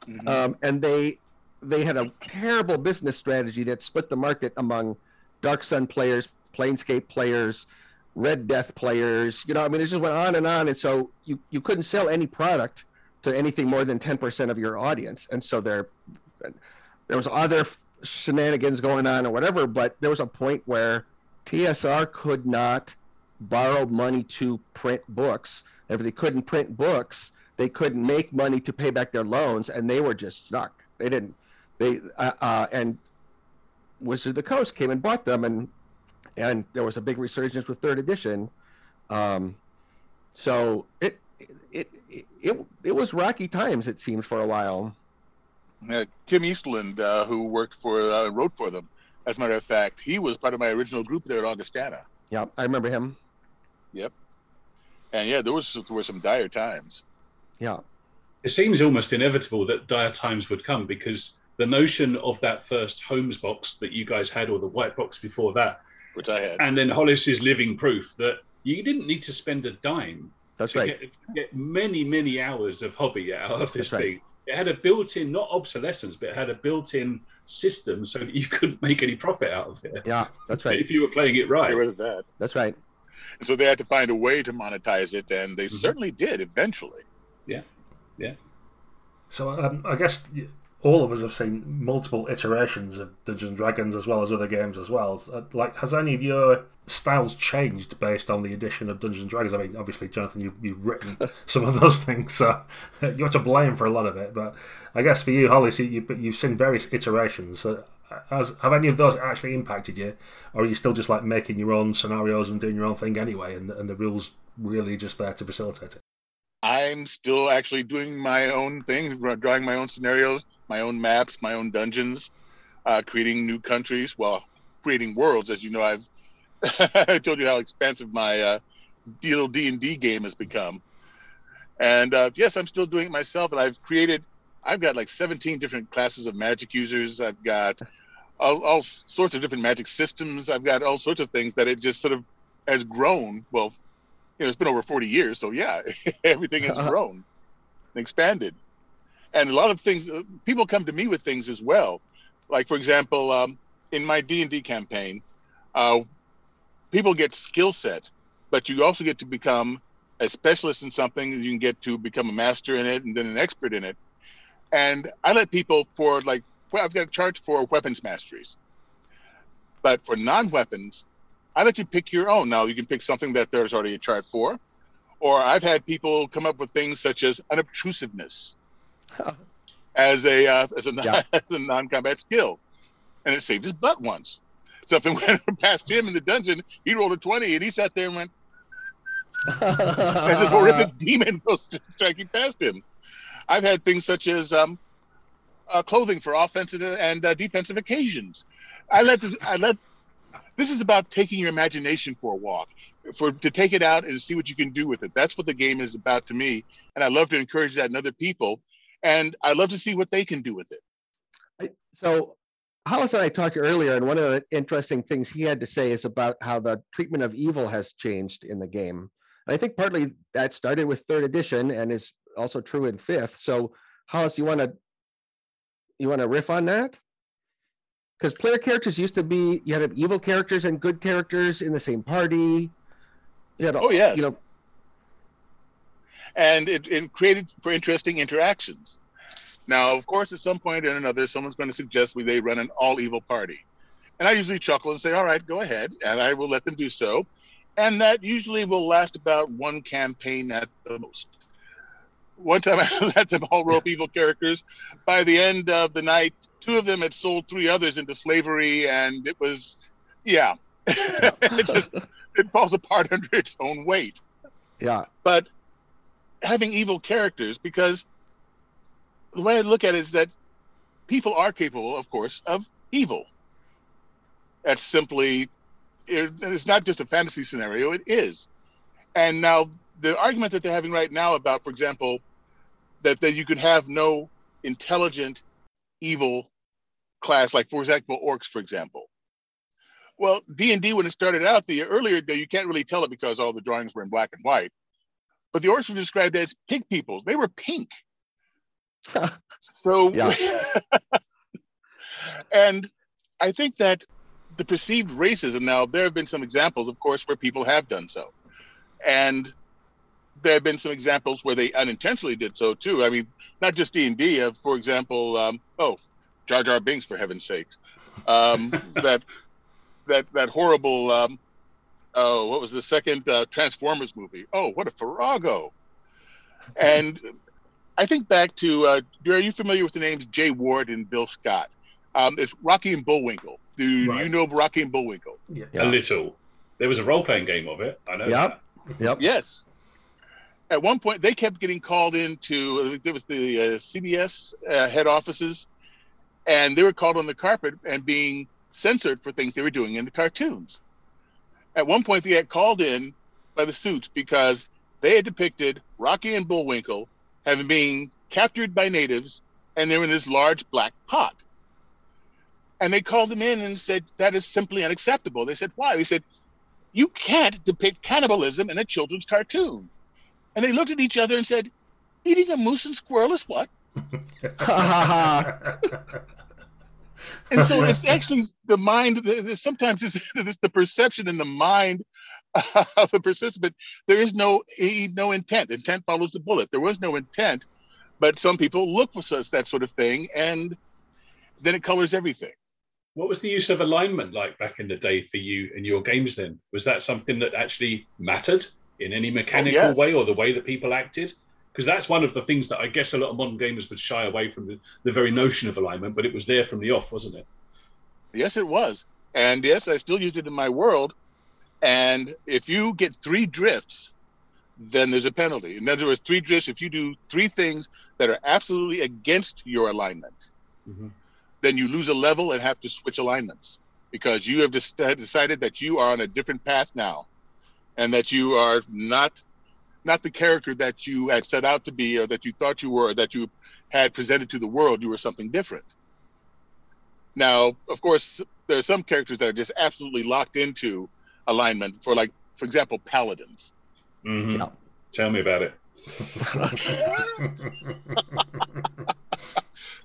Mhm. Um, and they they had a terrible business strategy that split the market among Dark Sun players, Planescape players, Red Death players. You know, I mean, it just went on and on. And so you, you couldn't sell any product to anything more than 10% of your audience. And so there, there was other shenanigans going on or whatever, but there was a point where TSR could not borrow money to print books. If they couldn't print books, they couldn't make money to pay back their loans, and they were just stuck. They didn't. They uh, uh, and Wizard of the Coast came and bought them, and and there was a big resurgence with third edition. Um, so it it, it it it was rocky times. It seemed for a while. Uh, Tim Eastland, uh, who worked for, uh, wrote for them. As a matter of fact, he was part of my original group there at Augustana. Yeah, I remember him. Yep. And yeah, there was there were some dire times. Yeah, It seems almost inevitable that dire times would come because the the notion of that first Holmes box that you guys had, or the white box before that, which I had. and then Hollis's living proof that you didn't need to spend a dime That's to right. get, get many, many hours of hobby out of this That's right. thing. It had a built-in, not obsolescence, but it had a built-in system so that you couldn't make any profit out of it Yeah, that's right. if you were playing it right. Get rid of that. That's right. And so they had to find a way to monetize it, and they Mhm. certainly did eventually. Yeah, yeah. So um, I guess y- all of us have seen multiple iterations of Dungeons and Dragons as well as other games as well. Like, has any of your styles changed based on the addition of Dungeons and Dragons? I mean, obviously, Jonathan, you, you've written some of those things, so you're to blame for a lot of it. But I guess for you, Holly, so you, you've seen various iterations. So has, have any of those actually impacted you, or are you still just like making your own scenarios and doing your own thing anyway, and, and the rules really just there to facilitate it? I'm still actually doing my own thing, drawing my own scenarios, my own maps, my own dungeons, uh, creating new countries. Well, creating worlds, as you know, I've I told you how expansive my uh, little D and D game has become. And uh, yes, I'm still doing it myself, and I've created. I've got like 17 different classes of magic users. I've got all, all sorts of different magic systems. I've got all sorts of things that it just sort of has grown. Well, you know, it's been over 40 years, so yeah, everything has grown and expanded. And a lot of things, uh, people come to me with things as well. Like for example, um, in my D and D campaign, uh, people get skill set, but you also get to become a specialist in something. You can get to become a master in it, and then an expert in it. And I let people for like, well, I've got a charge for weapons masteries, but for non-weapons, I let you pick your own. Now you can pick something that there's already a chart for, or I've had people come up with things such as unobtrusiveness as a uh, as a Yeah. as a non-combat skill, and it saved his butt once. Something went past him in the dungeon. He rolled a twenty, and he sat there and went, and this horrific demon goes striking past him. I've had things such as um, uh, clothing for offensive and uh, defensive occasions. I let this, I let this is about taking your imagination for a walk, for to take it out and see what you can do with it. That's what the game is about to me, and I love to encourage that in other people, and I'd love to see what they can do with it. So, Hollis and I talked earlier, and one of the interesting things he had to say is about how the treatment of evil has changed in the game. And I think partly that started with third edition and is also true in fifth. So, Hollis, you want to you want to riff on that? Because player characters used to be you had evil characters and good characters in the same party. You had, Oh, yes. you know, and it, it created for interesting interactions. Now, of course, at some point or another, someone's going to suggest we they run an all evil party, and I usually chuckle and say, "All right, go ahead," and I will let them do so, and that usually will last about one campaign at the most. One time, I let them all rope evil characters. By the end of the night, two of them had sold three others into slavery, and it was, yeah, it just it falls apart under its own weight yeah, but having evil characters because the way I look at it is that people are capable, of course, of evil. That's simply it- it's not just a fantasy scenario; it is. And now the argument that they're having right now about, for example, that that you could have no intelligent evil class, like for example, orcs, for example. Well, D and D when it started out, the earlier you can't really tell it because all the drawings were in black and white. But the orcs were described as pig people. They were pink. So, and I think that the perceived racism now, there have been some examples, of course, where people have done so. And there have been some examples where they unintentionally did so too. I mean, not just D and D. Uh, for example, um, oh, Jar Jar Binks, for heaven's sakes, um, that that that horrible. Um, oh, what was the second uh, Transformers movie? Oh, what a farrago! And I think back to. Uh, are you familiar with the names Jay Ward and Bill Scott? Um, it's Rocky and Bullwinkle. Do you know Rocky and Bullwinkle? Yeah. Yeah. A little. There was a role playing game of it. I know. Yep. that. yep. Yes. At one point, they kept getting called into. There was the uh, CBS uh, head offices, and they were called on the carpet and being censored for things they were doing in the cartoons. At one point, they got called in by the suits because they had depicted Rocky and Bullwinkle having been captured by natives, and they were in this large black pot. And they called them in and said, that is simply unacceptable. They said, why? They said, you can't depict cannibalism in a children's cartoon. And they looked at each other and said, eating a moose and squirrel is what? and so it's actually the mind, sometimes it's, it's the perception in the mind of the participant. There is no, no intent. Intent follows the bullet. There was no intent, but some people look for such, that sort of thing, and then it colors everything. What was the use of alignment like back in the day for you in your games then? Was that something that actually mattered in any oh, mechanical oh, yes. way or the way that people acted? Because that's one of the things that I guess a lot of modern gamers would shy away from the, the very notion of alignment, but it was there from the off, wasn't it? Yes, it was. And yes, I still use it in my world. And if you get three drifts, then there's a penalty. In other words, three drifts, if you do three things that are absolutely against your alignment, mm-hmm then you lose a level and have to switch alignments because you have decided that you are on a different path now and that you are not not the character that you had set out to be or that you thought you were or that you had presented to the world you were something different now of course there are some characters that are just absolutely locked into alignment for like for example paladins mm-hmm. yeah. tell me about it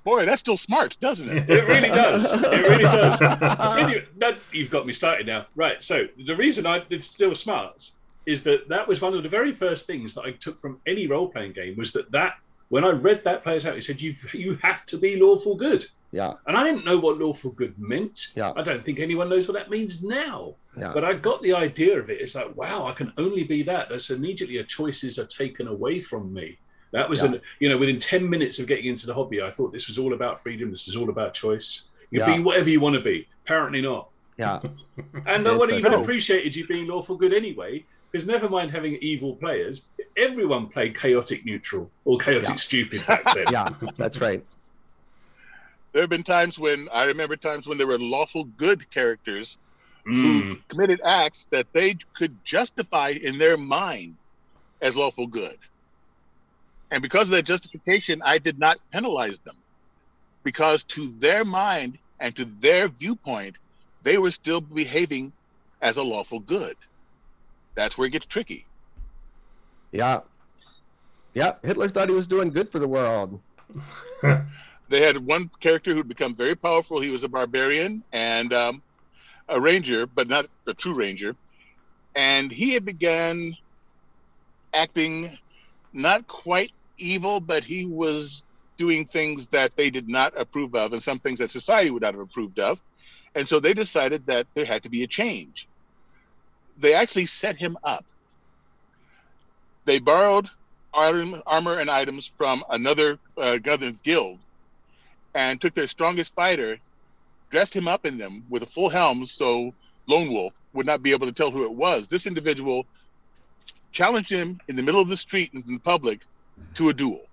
Boy, that still smarts, doesn't it? It really does. It really does. anyway, that, you've got me started now. Right. So the reason I it still smarts is that that was one of the very first things that I took from any role playing game was that that when I read that player's out, it said you you have to be lawful good. Yeah. And I didn't know what lawful good meant. Yeah. I don't think anyone knows what that means now. Yeah. But I got the idea of it. It's like, wow, I can only be that. That's immediately a choices are taken away from me. That was, yeah. an, you know, within 10 minutes of getting into the hobby, I thought this was all about freedom. This is all about choice. You yeah. be whatever you want to be. Apparently not. Yeah. and no one even appreciated you being lawful good anyway, because never mind having evil players, everyone played chaotic neutral or chaotic yeah. stupid back then. yeah, that's right. There have been times when I remember times when there were lawful good characters mm. who committed acts that they could justify in their mind as lawful good. And because of that justification, I did not penalize them because to their mind and to their viewpoint, they were still behaving as a lawful good. That's where it gets tricky. Yeah. Yeah. Hitler thought he was doing good for the world. they had one character who'd become very powerful. He was a barbarian and um, a ranger, but not a true ranger. And he had began acting not quite evil, but he was doing things that they did not approve of and some things that society would not have approved of. And so they decided that there had to be a change. They actually set him up. They borrowed armor and items from another, uh, guild and took their strongest fighter, dressed him up in them with a full helm so Lone Wolf would not be able to tell who it was. This individual challenged him in the middle of the street in the public to a duel.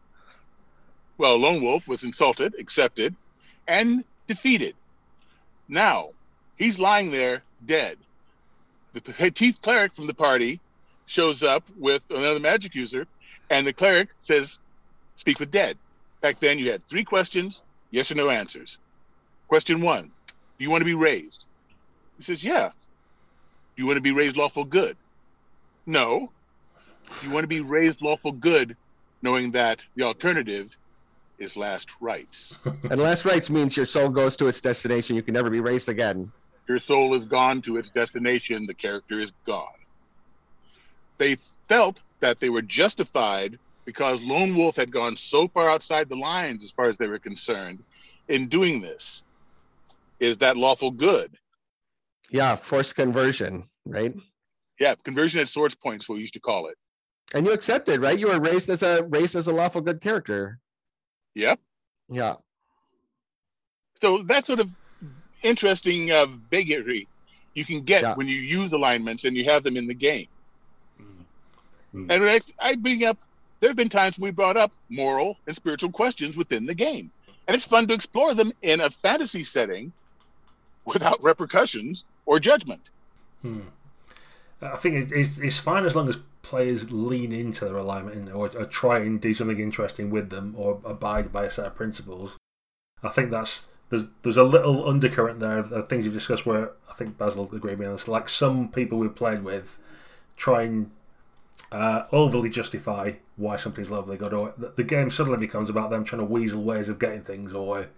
Well, Lone Wolf was insulted, accepted, and defeated. Now, he's lying there dead. The chief cleric from the party shows up with another magic user, and the cleric says, Speak with dead. Back then, you had three questions, yes or no answers. Question one Do you want to be raised? He says, Yeah. Do you want to be raised lawful good? No. You want to be raised lawful good knowing that the alternative is last rites. and last rites means your soul goes to its destination. You can never be raised again. Your soul is gone to its destination. The character is gone. They felt that they were justified because Lone Wolf had gone so far outside the lines as far as they were concerned in doing this. Is that lawful good? Yeah, forced conversion, right? Yeah, conversion at source points, we used to call it. And you accepted, right? You were raised as a raised as a lawful good character. Yep. Yeah. So that sort of interesting uh, bigotry you can get yeah. when you use alignments and you have them in the game. Mm-hmm. And I, I bring up, there have been times we brought up moral and spiritual questions within the game. And it's fun to explore them in a fantasy setting without repercussions or judgment. Hmm. I think it's, it's, it's, fine as long as players lean into their alignment or, or try and do something interesting with them or abide by a set of principles. I think that's there's there's a little undercurrent there of the things you've discussed where I think Basil will agree with this. Like some people we've played with try and uh, overly justify why something's lawful good, or the, the game suddenly becomes about them trying to weasel ways of getting things, or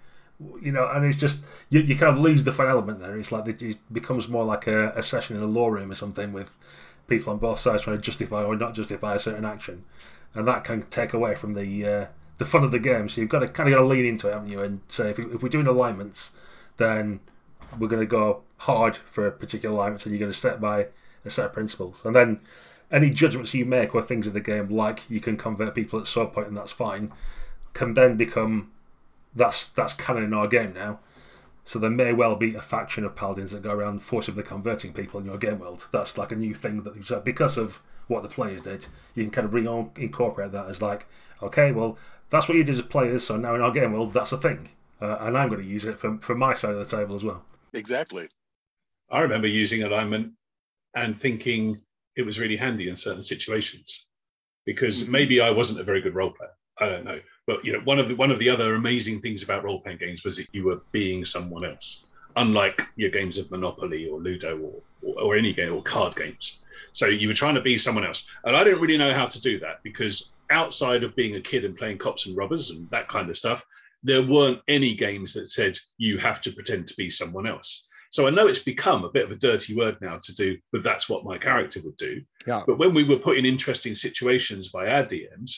you know, and it's just you, you kind of lose the fun element there. It's like it becomes more like a, a session in a law room or something with people on both sides trying to justify or not justify a certain action, and that can take away from the uh, the fun of the game. So you've got to kind of got to lean into it, haven't you? And say if, we, if we're doing alignments, then we're going to go hard for a particular alignment, and you're going to set by a set of principles, and then any judgments you make or things in the game, like you can convert people at sword point and that's fine, can then become that's that's canon in our game now. So there may well be a faction of paladins that go around forcibly converting people in your game world. That's like a new thing that so because of what the players did, you can kind of re- incorporate that as like, okay, well that's what you did as players. So now in our game world, that's a thing, uh, and I'm going to use it for for my side of the table as well. Exactly. I remember using alignment and thinking it was really handy in certain situations because mm-hmm. maybe I wasn't a very good role player. I don't know, but you know, one of the one of the other amazing things about role playing games was that you were being someone else, unlike your games of Monopoly or Ludo or, or, or any game or card games. So you were trying to be someone else, and I didn't really know how to do that because outside of being a kid and playing cops and robbers and that kind of stuff, there weren't any games that said you have to pretend to be someone else. So I know it's become a bit of a dirty word now to do, but that's what my character would do. Yeah. But when we were put in interesting situations by our DMs,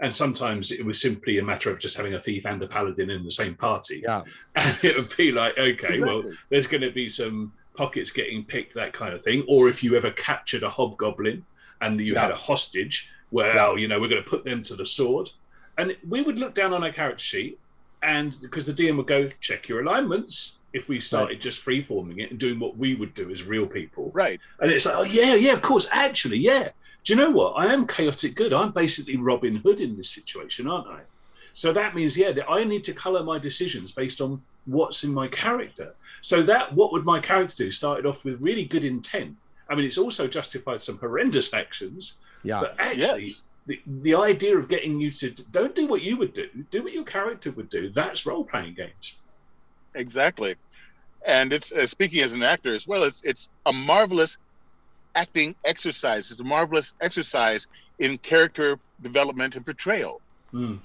and sometimes it was simply a matter of just having a thief and a paladin in the same party. Yeah. And it would be like, okay, exactly. well, there's going to be some pockets getting picked, that kind of thing. Or if you ever captured a hobgoblin and you yeah. had a hostage, well, you know, we're going to put them to the sword. And we would look down on our character sheet, and because the DM would go, check your alignments if we started right. just free forming it and doing what we would do as real people. Right. And it's like, oh yeah, yeah, of course. Actually, yeah. Do you know what? I am chaotic good. I'm basically Robin Hood in this situation, aren't I? So that means, yeah, that I need to colour my decisions based on what's in my character. So that what would my character do? Started off with really good intent. I mean, it's also justified some horrendous actions. Yeah. But actually, yes. the, the idea of getting you to don't do what you would do, do what your character would do. That's role playing games. Exactly, and it's uh, speaking as an actor as well. It's it's a marvelous acting exercise. It's a marvelous exercise in character development and portrayal. Mm.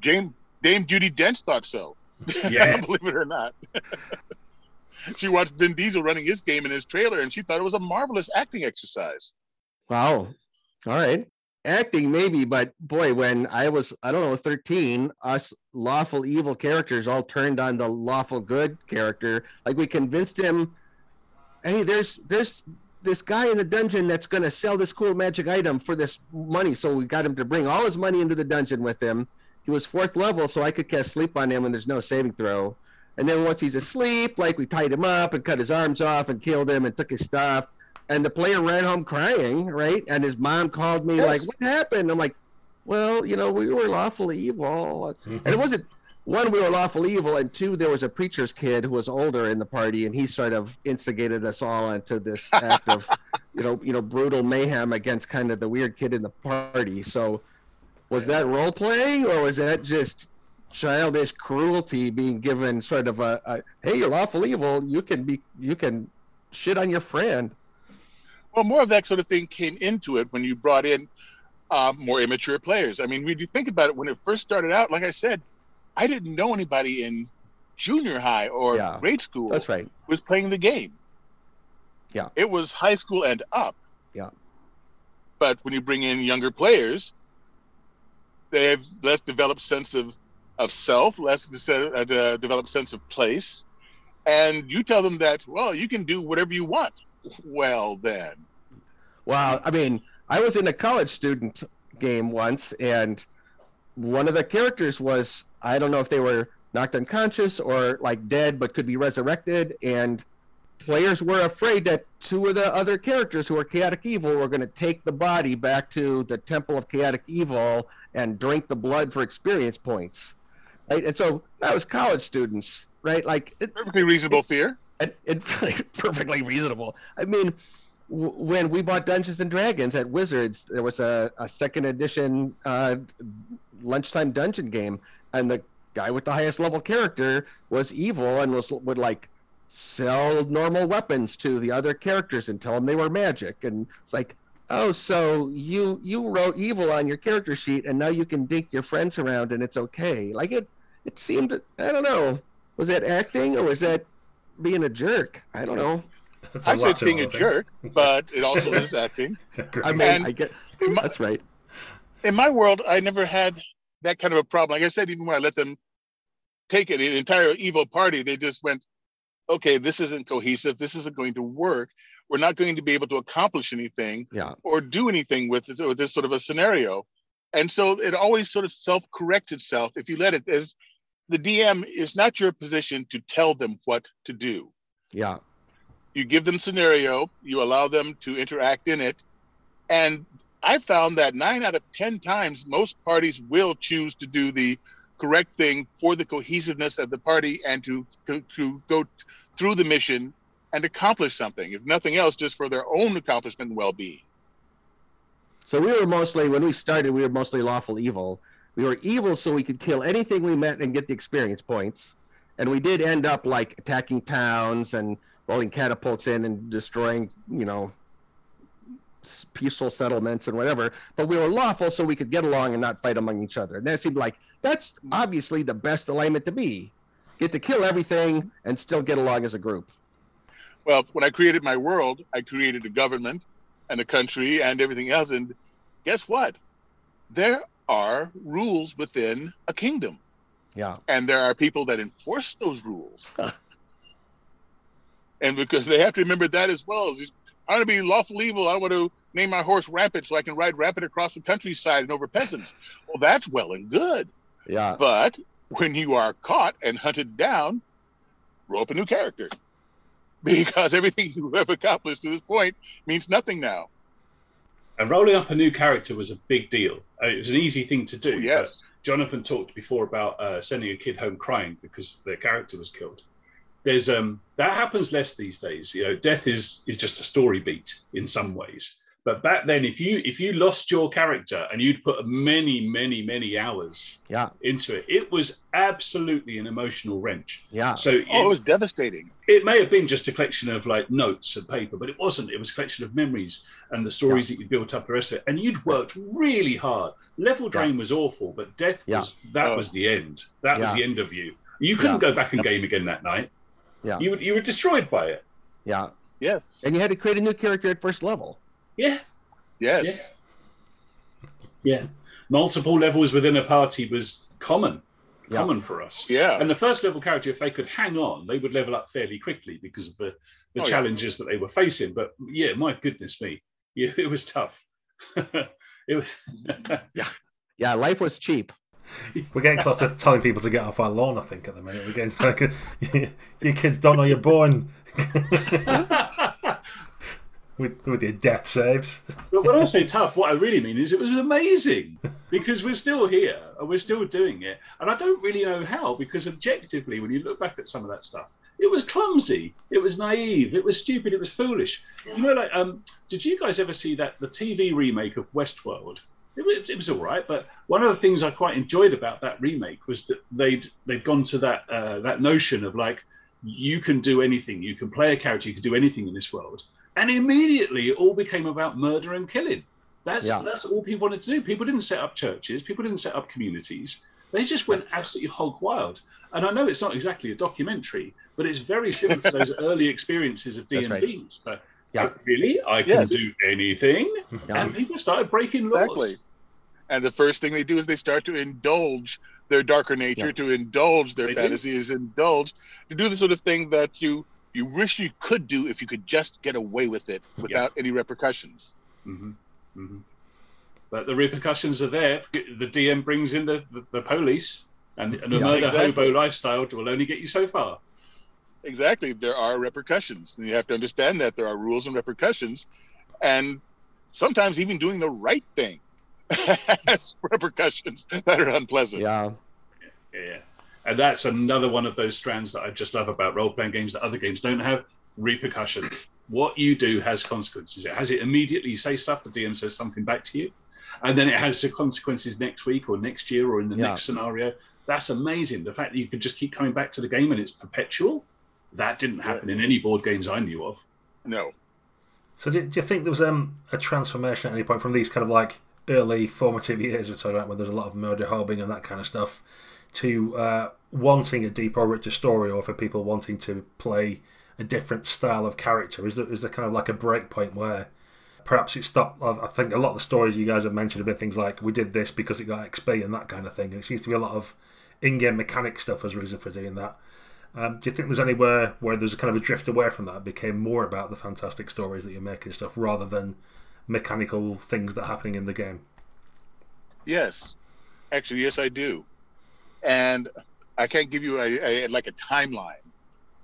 Dame Dame Judi Dench thought so. Yeah, believe it or not. she watched Vin Diesel running his game in his trailer, and she thought it was a marvelous acting exercise. Wow. All right. Acting maybe but boy when i was i don't know 13 us lawful evil characters all turned on the lawful good character. Like we convinced him hey there's there's this guy in the dungeon that's to sell this cool magic item for this money. So we got him to bring all his money into the dungeon with him. He was fourth level so i could cast sleep on him and there's no saving throw. And then once he's asleep like we tied him up and cut his arms off and killed him and took his stuff and the player ran home crying, right? And his mom called me yes. like, "What happened?" I'm like, "Well, you know, we were lawfully evil, mm-hmm. and it wasn't one we were lawful evil, and two there was a preacher's kid who was older in the party, and he sort of instigated us all into this act of, you know, you know, brutal mayhem against kind of the weird kid in the party. So, was that role playing, or was that just childish cruelty being given sort of a, a hey, you're lawful evil, you can be, you can shit on your friend. Well, more of that sort of thing came into it when you brought in uh, more immature players. I mean, when you think about it, when it first started out, like I said, I didn't know anybody in junior high or yeah, grade school. That's right. Was playing the game. Yeah. It was high school and up. Yeah. But when you bring in younger players, they have less developed sense of of self, less uh, developed sense of place, and you tell them that well, you can do whatever you want well then. Well, I mean, I was in a college student game once, and one of the characters was I don't know if they were knocked unconscious or like dead, but could be resurrected, and players were afraid that two of the other characters who were chaotic evil were going to take the body back to the temple of chaotic evil and drink the blood for experience points. Right? And so that was college students right? Like it, perfectly reasonable it, fear it's perfectly reasonable. I mean, w- when we bought Dungeons and Dragons at Wizards, there was a, a second edition uh, lunchtime dungeon game, and the guy with the highest level character was evil and was would like sell normal weapons to the other characters and tell them they were magic. And it's like, oh, so you you wrote evil on your character sheet and now you can dink your friends around and it's okay. Like it it seemed I don't know. Was that acting or was that being a jerk? I don't know. I said being a jerk, but it also is acting. I mean, And- I get my- that's right. in my world, I never had that kind of a problem. Like I said, even when I let them take it, the entire evil party, they just went, okay, this isn't cohesive. This isn't going to work. We're not going to be able to accomplish anything Yeah. or do anything with this, with this sort of a scenario. And so it always sort of self corrects itself if you let it. As the DM is not your position to tell them what to do Yeah. you give them scenario you allow them to interact in it and i found that nine out of ten times most parties will choose to do the correct thing for the cohesiveness of the party and to to, to go through the mission and accomplish something if nothing else just for their own accomplishment and well-being So we were mostly when we started, we were mostly lawful evil. We were evil so we could kill anything we met and get the experience points. And we did end up like attacking towns and rolling catapults in and destroying, you know, peaceful settlements and whatever. But we were lawful so we could get along and not fight among each other. And that seemed like that's obviously the best alignment to be. Get to kill everything and still get along as a group. well when i created my world i created a government and a country and everything else and guess what there are rules within a kingdom Yeah. and there are people that enforce those rules. and because they have to remember that as well. As I want to be lawful evil. I want to name my horse Rampant so I can ride Rampant across the countryside and over peasants. Well, that's well and good. Yeah. But when you are caught and hunted down, roll up a new character. Because everything you have accomplished to this point means nothing now. And rolling up a new character was a big deal. I mean, it was an easy thing to do. Oh, yes. Jonathan talked before about uh, sending a kid home crying because their character was killed. There's um that happens less these days. You know, death is is just a story beat in some ways. But back then, if you if you lost your character and you'd put many many many hours Yeah. into it, it was absolutely an emotional wrench. Yeah. So Oh, it it, was devastating. it may have been just a collection of like notes and paper, but it wasn't. It was a collection of memories and the stories that you built up the rest of it. And you'd worked really hard. Level Drain was awful, but death Yeah. was that Oh. was the end. That was the end of you. You couldn't Yeah. go back and game again that night. Yeah. You were- you were destroyed by it. Yeah. Yes. And you had to create a new character at first level. Yeah. Yes. Yeah. Yeah. Multiple levels within a party was common. Yeah. Common for us. Yeah. And the first level character, if they could hang on, they would level up fairly quickly because of the, the Oh, yeah. challenges that they were facing. But yeah, my goodness me, yeah, it was tough. it was. Yeah, life was cheap. We're getting close to telling people to get off our lawn, I think, at the minute. We're getting like, you kids don't know you're born with, with your death saves. but when I say tough, what I really mean is it was amazing because we're still here and we're still doing it. And I don't really know how because objectively, when you look back at some of that stuff, it was clumsy, it was naive, it was stupid, it was foolish. You know, like, um, did you guys ever see that the TV remake of Westworld? It was, it was all right, but one of the things I quite enjoyed about that remake was that they'd they'd gone to that uh, that notion of like you can do anything, you can play a character, you can do anything in this world, and immediately it all became about murder and killing. That's Yeah. that's all people wanted to do. People didn't set up churches, people didn't set up communities. They just went absolutely hog wild. And I know it's not exactly a documentary, but it's very similar to those early experiences of D That's and right. D. So, Yeah. "Oh, really, I can Yes. do anything, Yeah. and people started breaking laws. Exactly. And the first thing they do is they start to indulge their darker nature, Yeah. to indulge their They do. fantasies, indulge to do the sort of thing that you you wish you could do if you could just get away with it without any repercussions. hmm hmm But the repercussions are there. The DM brings in the, the, the police, and, and a Yeah, murder exactly. hobo lifestyle will only get you so far. Exactly, there are repercussions, and you have to understand that there are rules and repercussions, and sometimes even doing the right thing has repercussions that are unpleasant. Yeah. Yeah. And that's another one of those strands that I just love about role playing games that other games don't have repercussions. What you do has consequences. It has it immediately. You say stuff, the DM says something back to you. And then it has the consequences next week or next year or in the Yeah. next scenario. that's amazing. The fact that you could just keep coming back to the game and it's perpetual, that didn't happen in any board games I knew of. No. So do, do you think there was um, a transformation at any point from these kind of like early formative years we're talking about, where there's a lot of murder hoboing and that kind of stuff, to uh, wanting a deeper richer story, or for people wanting to play a different style of character? Is there, is there kind of like a break point where perhaps it stopped? I think a lot of the stories you guys have mentioned have been things like we did this because it got XP and that kind of thing. And it seems to be a lot of in-game mechanic stuff as a reason for doing that. Um, do you think there's anywhere where there's a kind of a drift away from that? It became more about the fantastic stories that you're making stuff rather than mechanical things that are happening in the game. Yes, actually, yes, I do, and I can't give you a, a like a timeline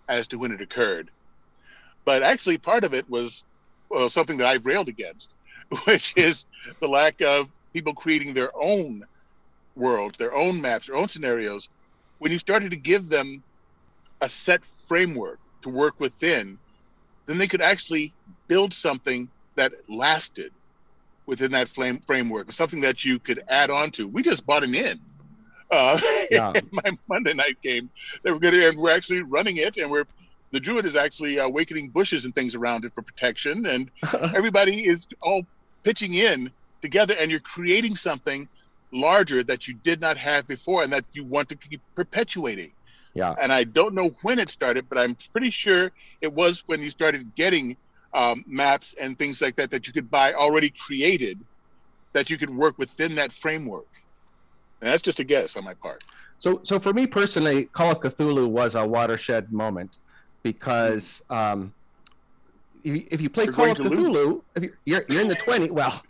as to when it occurred, but actually, part of it was well, something that I've railed against, which is the lack of people creating their own worlds, their own maps, their own scenarios. When you started to give them a set framework to work within, then they could actually build something that lasted within that flame framework, something that you could add on to. We just bought an inn. Uh, yeah. in my Monday night game, they were going to, and we're actually running it, and we're the druid is actually awakening bushes and things around it for protection, and everybody is all pitching in together, and you're creating something larger that you did not have before, and that you want to keep perpetuating. Yeah. And I don't know when it started, but I'm pretty sure it was when you started getting um, maps and things like that that you could buy already created that you could work within that framework. And that's just a guess on my part. So, so for me personally, Call of Cthulhu was a watershed moment because um, if, if you play you're Call of Cthulhu, if you're, you're, you're in the 20, well,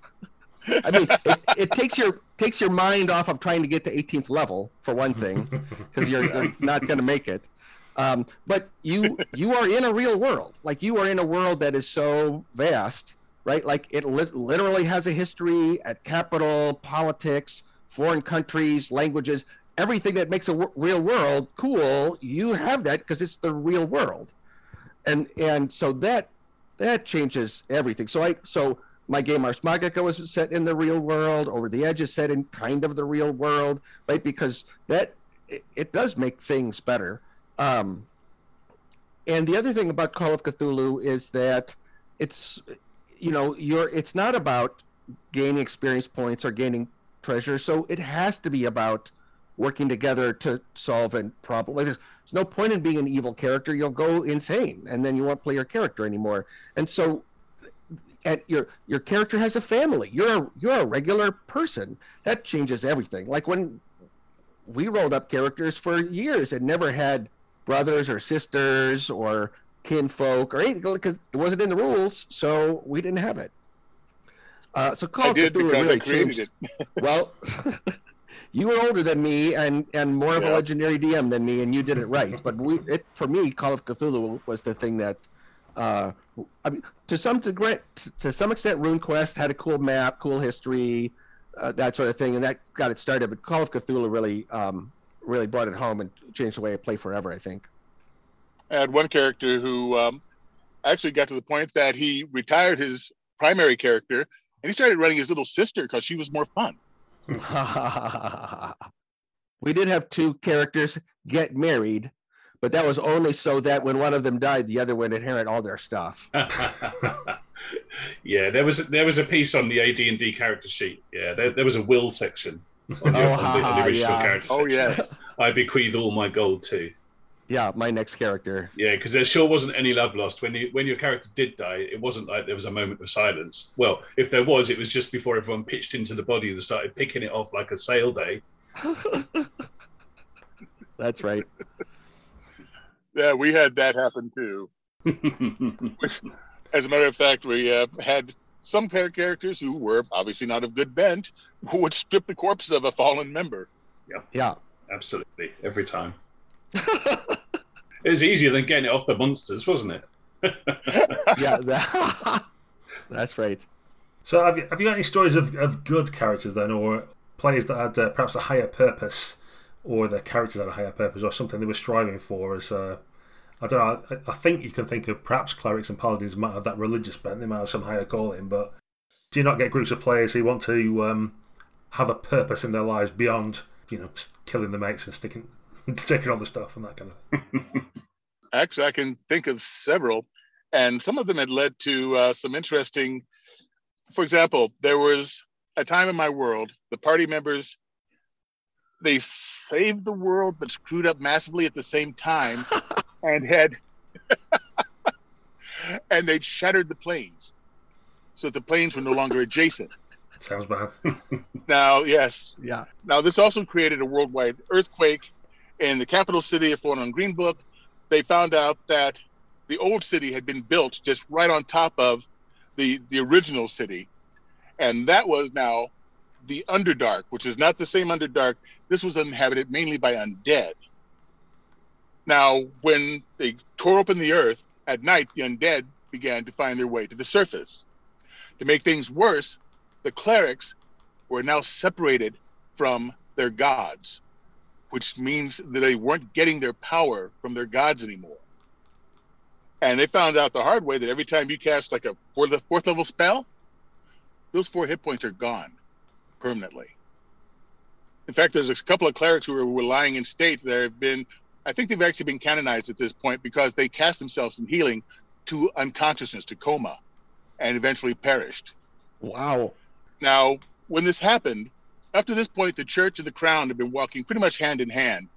I mean, it, it, takes your takes your mind off of trying to get to 18th level for one thing, because you're, you're, not going to make it. Um, but you you are in a real world. Like you are in a world that is so vast, right? Like it li- literally has a history at capital, politics, foreign countries, languages, everything that makes a w- real world cool. You have that because it's the real world, and and so that that changes everything. So I so my game Ars Magica was set in the real world. Over the Edge is set in kind of the real world, right? Because that it, it does make things better. Um, and the other thing about Call of Cthulhu is that it's, you know, you're it's not about gaining experience points or gaining treasure. So it has to be about working together to solve a problem. Like there's, there's no point in being an evil character. You'll go insane, and then you won't play your character anymore. And so, and your your character has a family. You're a, you're a regular person. That changes everything. Like when we rolled up characters for years and never had brothers or sisters or kinfolk or anything because it wasn't in the rules, so we didn't have it. Uh, so Call did Cthulhu really changed. it. well, you were older than me and and more of yeah. a legendary DM than me, and you did it right. But we, it, for me, Call of Cthulhu was the thing that, uh, I mean, to some degree, to some extent, RuneQuest had a cool map, cool history, uh, that sort of thing, and that got it started. But Call of Cthulhu really um, really brought it home and changed the way I play forever. I think. I had one character who um, actually got to the point that he retired his primary character and he started running his little sister because she was more fun. we did have two characters get married, but that was only so that when one of them died, the other would inherit all their stuff. yeah, there was a, there was a piece on the AD and D character sheet. Yeah, there, there was a will section on the, oh, on the, on the oh, original yeah. character. Oh yes, I bequeath all my gold too. Yeah, my next character. Yeah, because there sure wasn't any love lost when you, when your character did die. It wasn't like there was a moment of silence. Well, if there was, it was just before everyone pitched into the body and started picking it off like a sale day. That's right. yeah, we had that happen too. As a matter of fact, we uh, had some pair of characters who were obviously not of good bent who would strip the corpses of a fallen member. Yeah. Yeah. Absolutely. Every time. It was easier than getting it off the monsters, wasn't it? yeah, that, that's right. So, have you, have you got any stories of, of good characters then, or players that had uh, perhaps a higher purpose, or the characters had a higher purpose, or something they were striving for? As uh, I don't know, I, I, think you can think of perhaps clerics and paladins might have that religious bent, they might have some higher calling, but do you not get groups of players who want to um, have a purpose in their lives beyond you know killing the mates and sticking taking all the stuff and that kind of thing. Actually, I can think of several, and some of them had led to uh, some interesting. For example, there was a time in my world, the party members they saved the world but screwed up massively at the same time, and had and they'd shattered the planes, so the planes were no longer adjacent. Sounds bad. Now, yes, Yeah. Now, this also created a worldwide earthquake in the capital city of Fort on Green Book. They found out that the old city had been built just right on top of the, the original city. And that was now the Underdark, which is not the same Underdark. This was inhabited mainly by undead. Now, when they tore open the earth at night, the undead began to find their way to the surface. To make things worse, the clerics were now separated from their gods, which means that they weren't getting their power from their gods anymore. And they found out the hard way that every time you cast like a fourth, fourth level spell, those four hit points are gone permanently. In fact, there's a couple of clerics who were, were lying in state. There have been, I think they've actually been canonized at this point because they cast themselves in healing to unconsciousness, to coma, and eventually perished. Wow. Now, when this happened, up to this point, the church and the crown have been walking pretty much hand in hand.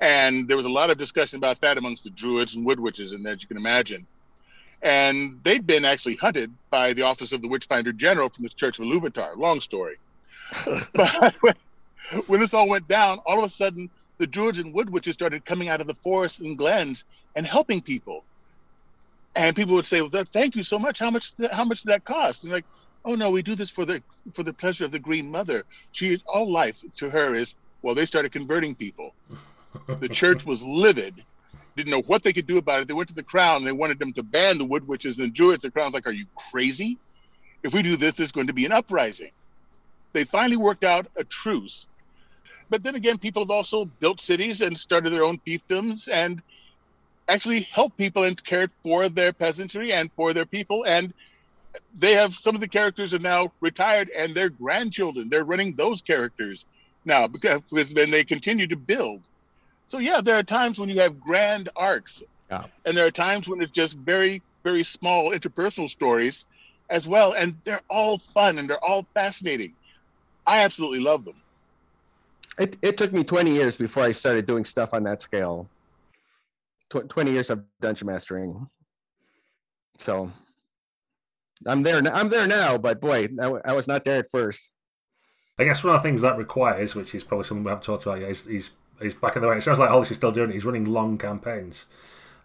And there was a lot of discussion about that amongst the druids and wood witches, and as you can imagine. And they'd been actually hunted by the office of the Witchfinder General from the Church of Iluvatar. Long story. but when, when this all went down, all of a sudden, the druids and wood witches started coming out of the forests and glens and helping people. And people would say, "Well, thank you so much. How much? How much did that cost?" And like, oh no we do this for the for the pleasure of the green mother. She is all life to her is well they started converting people. The church was livid. Didn't know what they could do about it. They went to the crown and they wanted them to ban the wood witches and druids the crown's like are you crazy? If we do this there's going to be an uprising. They finally worked out a truce. But then again people have also built cities and started their own fiefdoms and actually helped people and cared for their peasantry and for their people. And they have some of the characters are now retired and their grandchildren they're running those characters now because then they continue to build so yeah there are times when you have grand arcs Yeah. and there are times when it's just very very small interpersonal stories as well and they're all fun and they're all fascinating i absolutely love them It, it took me 20 years before I started doing stuff on that scale. Tw- 20 years of dungeon mastering. So I'm there. I'm there now, but boy, I was not there at first. I guess one of the things that requires, which is probably something we haven't talked about yet, is he's, he's back in the way. It sounds like Hollis is still doing it. He's running long campaigns.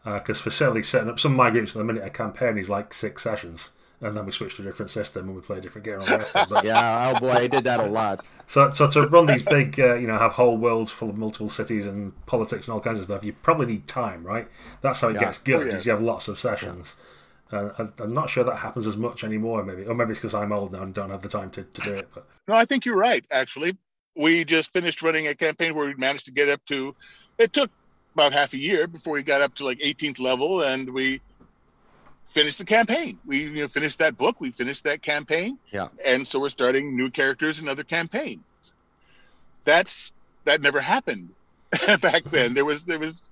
Because for certainly setting up some of my groups at the minute, a campaign is like six sessions. And then we switch to a different system and we play a different game. on the after. But, Yeah. Oh boy, I did that a lot. so, so to run these big, uh, you know, have whole worlds full of multiple cities and politics and all kinds of stuff, you probably need time, right? That's how it Yeah. gets good. Oh, yeah. Is you have lots of sessions. Uh, I- I'm not sure that happens as much anymore, maybe, or maybe it's because I'm old now and don't have the time to, to do it. But No, I think you're right. Actually, we just finished running a campaign where we managed to get up to. It took about half a year before we got up to like 18th level, and we finished the campaign. We you know finished that book. We finished that campaign. Yeah. And so we're starting new characters and other campaigns. That's that never happened back then. There was there was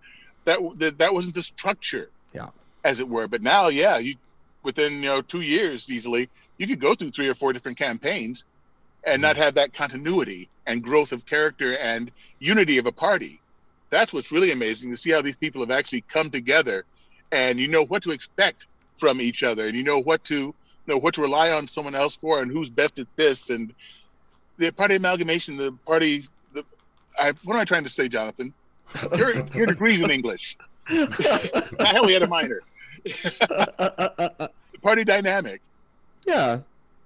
that that, that wasn't the structure. As it were, but now, yeah, you within you know two years easily, you could go through three or four different campaigns and not mm-hmm. have that continuity and growth of character and unity of a party. That's what's really amazing to see how these people have actually come together and you know what to expect from each other and you know what to know what to rely on someone else for and who's best at this and the party amalgamation, the party the I what am I trying to say, Jonathan? Your your degrees in English. I only had a minor. The party dynamic. yeah.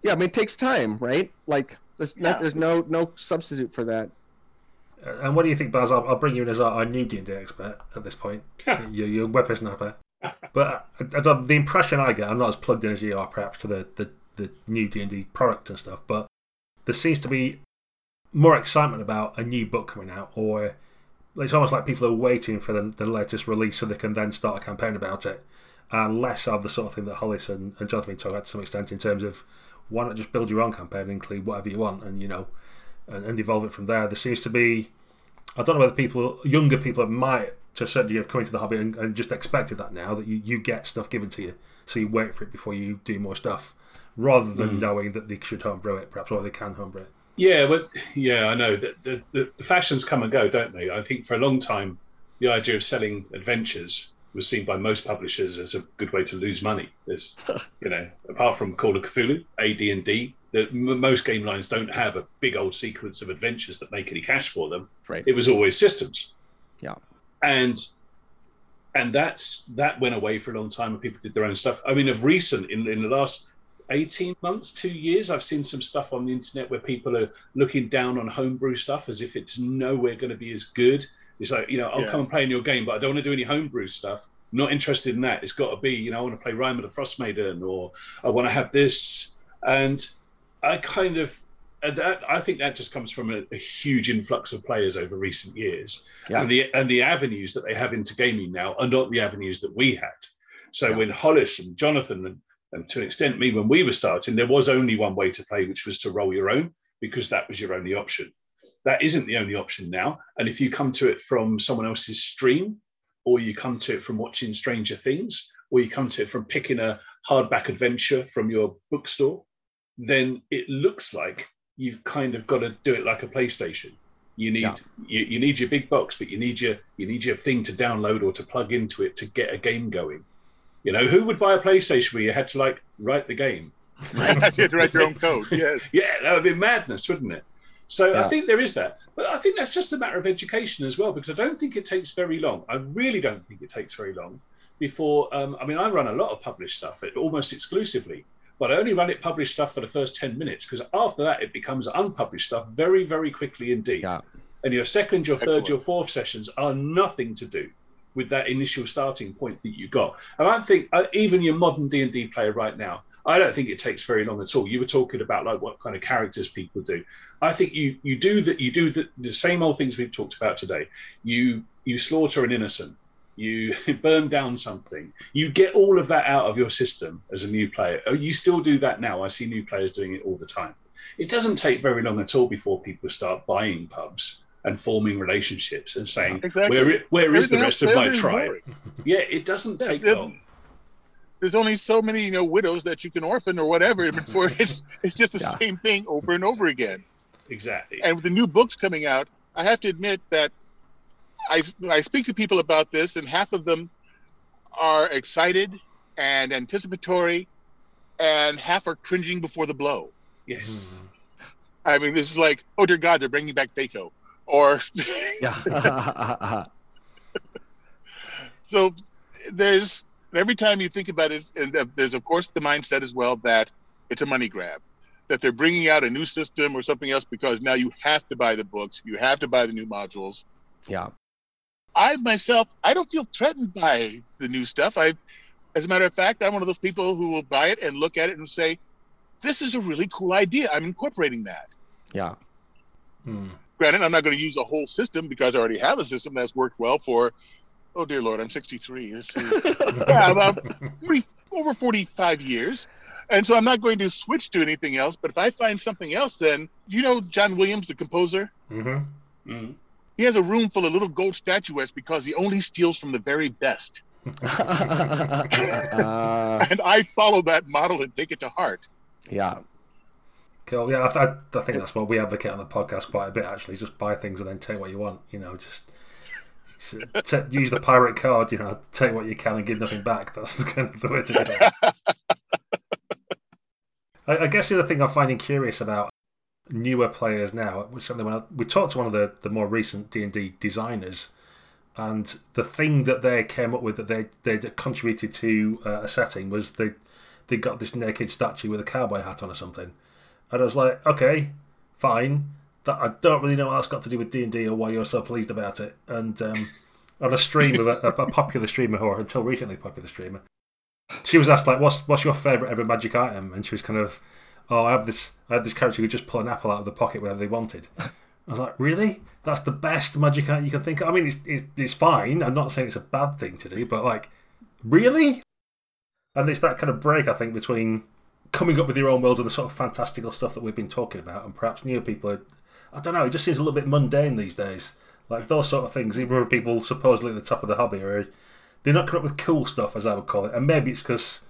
Yeah. I mean, it takes time, right? Like, there's not, there's no no substitute for that. Uh, And what do you think, Baz? I'll, I'll bring you in as our, our new D and D expert at this point. you're, you're whippersnapper. But I, I the impression I get, I'm not as plugged in as you are, perhaps, to the, the, the new D and D product and stuff. But there seems to be more excitement about a new book coming out, or it's almost like people are waiting for the, the latest release so they can then start a campaign about it, and less of the sort of thing that Hollis and, and Jonathan talk about to some extent in terms of why not just build your own campaign and include whatever you want, and you know and, and evolve it from there. There seems to be, I don't know whether people, younger people might to a certain degree have come into the hobby and, and just expected that now that you, you get stuff given to you, so you wait for it before you do more stuff, rather than Mm. knowing that they should homebrew it, perhaps, or they can homebrew it. Yeah, but yeah, I know that the, the, the fashions come and go, don't they? I think for a long time, the idea of selling adventures was seen by most publishers as a good way to lose money. There's, you know, apart from Call of Cthulhu, AD and D, that most game lines don't have a big old sequence of adventures that make any cash for them. Right. It was always systems. Yeah. And and that's that went away for a long time and people did their own stuff. I mean, of recent, in, in the last 18 months, two years, I've seen some stuff on the internet where people are looking down on homebrew stuff as if it's nowhere going to be as good. It's like, you know, I'll Yeah. come and play in your game, but I don't want to do any homebrew stuff. Not interested in that. It's got to be, you know, I want to play Rime of the Frost Maiden or I want to have this. And I kind of, and that, I think that just comes from a, a huge influx of players over recent years Yeah. and the and the avenues that they have into gaming now are not the avenues that we had. So Yeah. when Hollis and Jonathan and, and to an extent me when we were starting, there was only one way to play, which was to roll your own because that was your only option. That isn't the only option now. And if you come to it from someone else's stream, or you come to it from watching Stranger Things, or you come to it from picking a hardback adventure from your bookstore, then it looks like you've kind of got to do it like a PlayStation. You need Yeah. you, you need your big box, but you need your you need your thing to download or to plug into it to get a game going. You know, who would buy a PlayStation where you had to like write the game? you had to write your own code. Yes. Yeah, that would be madness, wouldn't it? So I think there is that. But I think that's just a matter of education as well, because I don't think it takes very long. I really don't think it takes very long before. Um, I mean, I run a lot of published stuff, almost exclusively, but I only run it published stuff for the first 10 minutes, because after that, it becomes unpublished stuff very, very quickly indeed. Yeah. And your second, your third, Excellent. your fourth sessions are nothing to do with that initial starting point that you got. And I think uh, even your modern D and D player right now, I don't think it takes very long at all. You were talking about like what kind of characters people do. I think you you do that. You do the, the same old things we've talked about today. You you slaughter an innocent. You burn down something. You get all of that out of your system as a new player. Oh, You still do that now. I see new players doing it all the time. It doesn't take very long at all before people start buying pubs and forming relationships and saying, Exactly. "Where where is the rest of my tribe?" Yeah, it doesn't take yeah. long. There's only so many, you know, widows that you can orphan or whatever before it's it's just the Yeah. same thing over and over again. Exactly. And with the new books coming out, I have to admit that I I speak to people about this, and half of them are excited and anticipatory, and half are cringing before the blow. yes. I mean, this is like, oh dear God, they're bringing back THAC0, or Yeah. so there's every time you think about it, and uh, there's of course the mindset as well that it's a money grab, that they're bringing out a new system or something else because now you have to buy the books, you have to buy the new modules. yeah. I myself, I don't feel threatened by the new stuff. I, as a matter of fact, I'm one of those people who will buy it and look at it and say, "This is a really cool idea. I'm incorporating that." Yeah. Hmm. Granted, I'm not going to use a whole system because I already have a system that's worked well for. Oh dear Lord, I'm 63. Let's see. yeah, about 40, over 45 years. And so I'm not going to switch to anything else. But if I find something else, then you know John Williams, the composer, hmm Mm. he has a room full of little gold statuettes because he only steals from the very best. uh, And I follow that model and take it to heart. yeah. Cool. Yeah, I, th- I think that's what we advocate on the podcast quite a bit. Actually, just buy things and then take what you want. You know, just t- use the pirate card. You know, take what you can and give nothing back. That's kind of the way to do it. I, I guess the other thing I'm finding curious about newer players now was something when I, we talked to one of the, the more recent D and D designers, and the thing that they came up with that they they contributed to uh, a setting was they they got this naked statue with a cowboy hat on or something, and I was like, okay, fine. That I don't really know what that's got to do with D and D or why you're so pleased about it. And um, on a stream of a, a popular streamer, or until recently popular streamer, she was asked like, "What's what's your favorite ever magic item?" And she was kind of, "Oh, I have this I have this character who could just pull an apple out of the pocket whenever they wanted." I was like, "Really? That's the best magic item you can think of?" I mean, it's it's, it's fine. I'm not saying it's a bad thing to do, but like, really? And it's that kind of break, I think, between coming up with your own worlds and the sort of fantastical stuff that we've been talking about, and perhaps newer people are, I don't know. It just seems a little bit mundane these days. Like hmm. those sort of things, even for people supposedly at the top of the hobby, are they're not coming up with cool stuff, as I would call it. And maybe it's because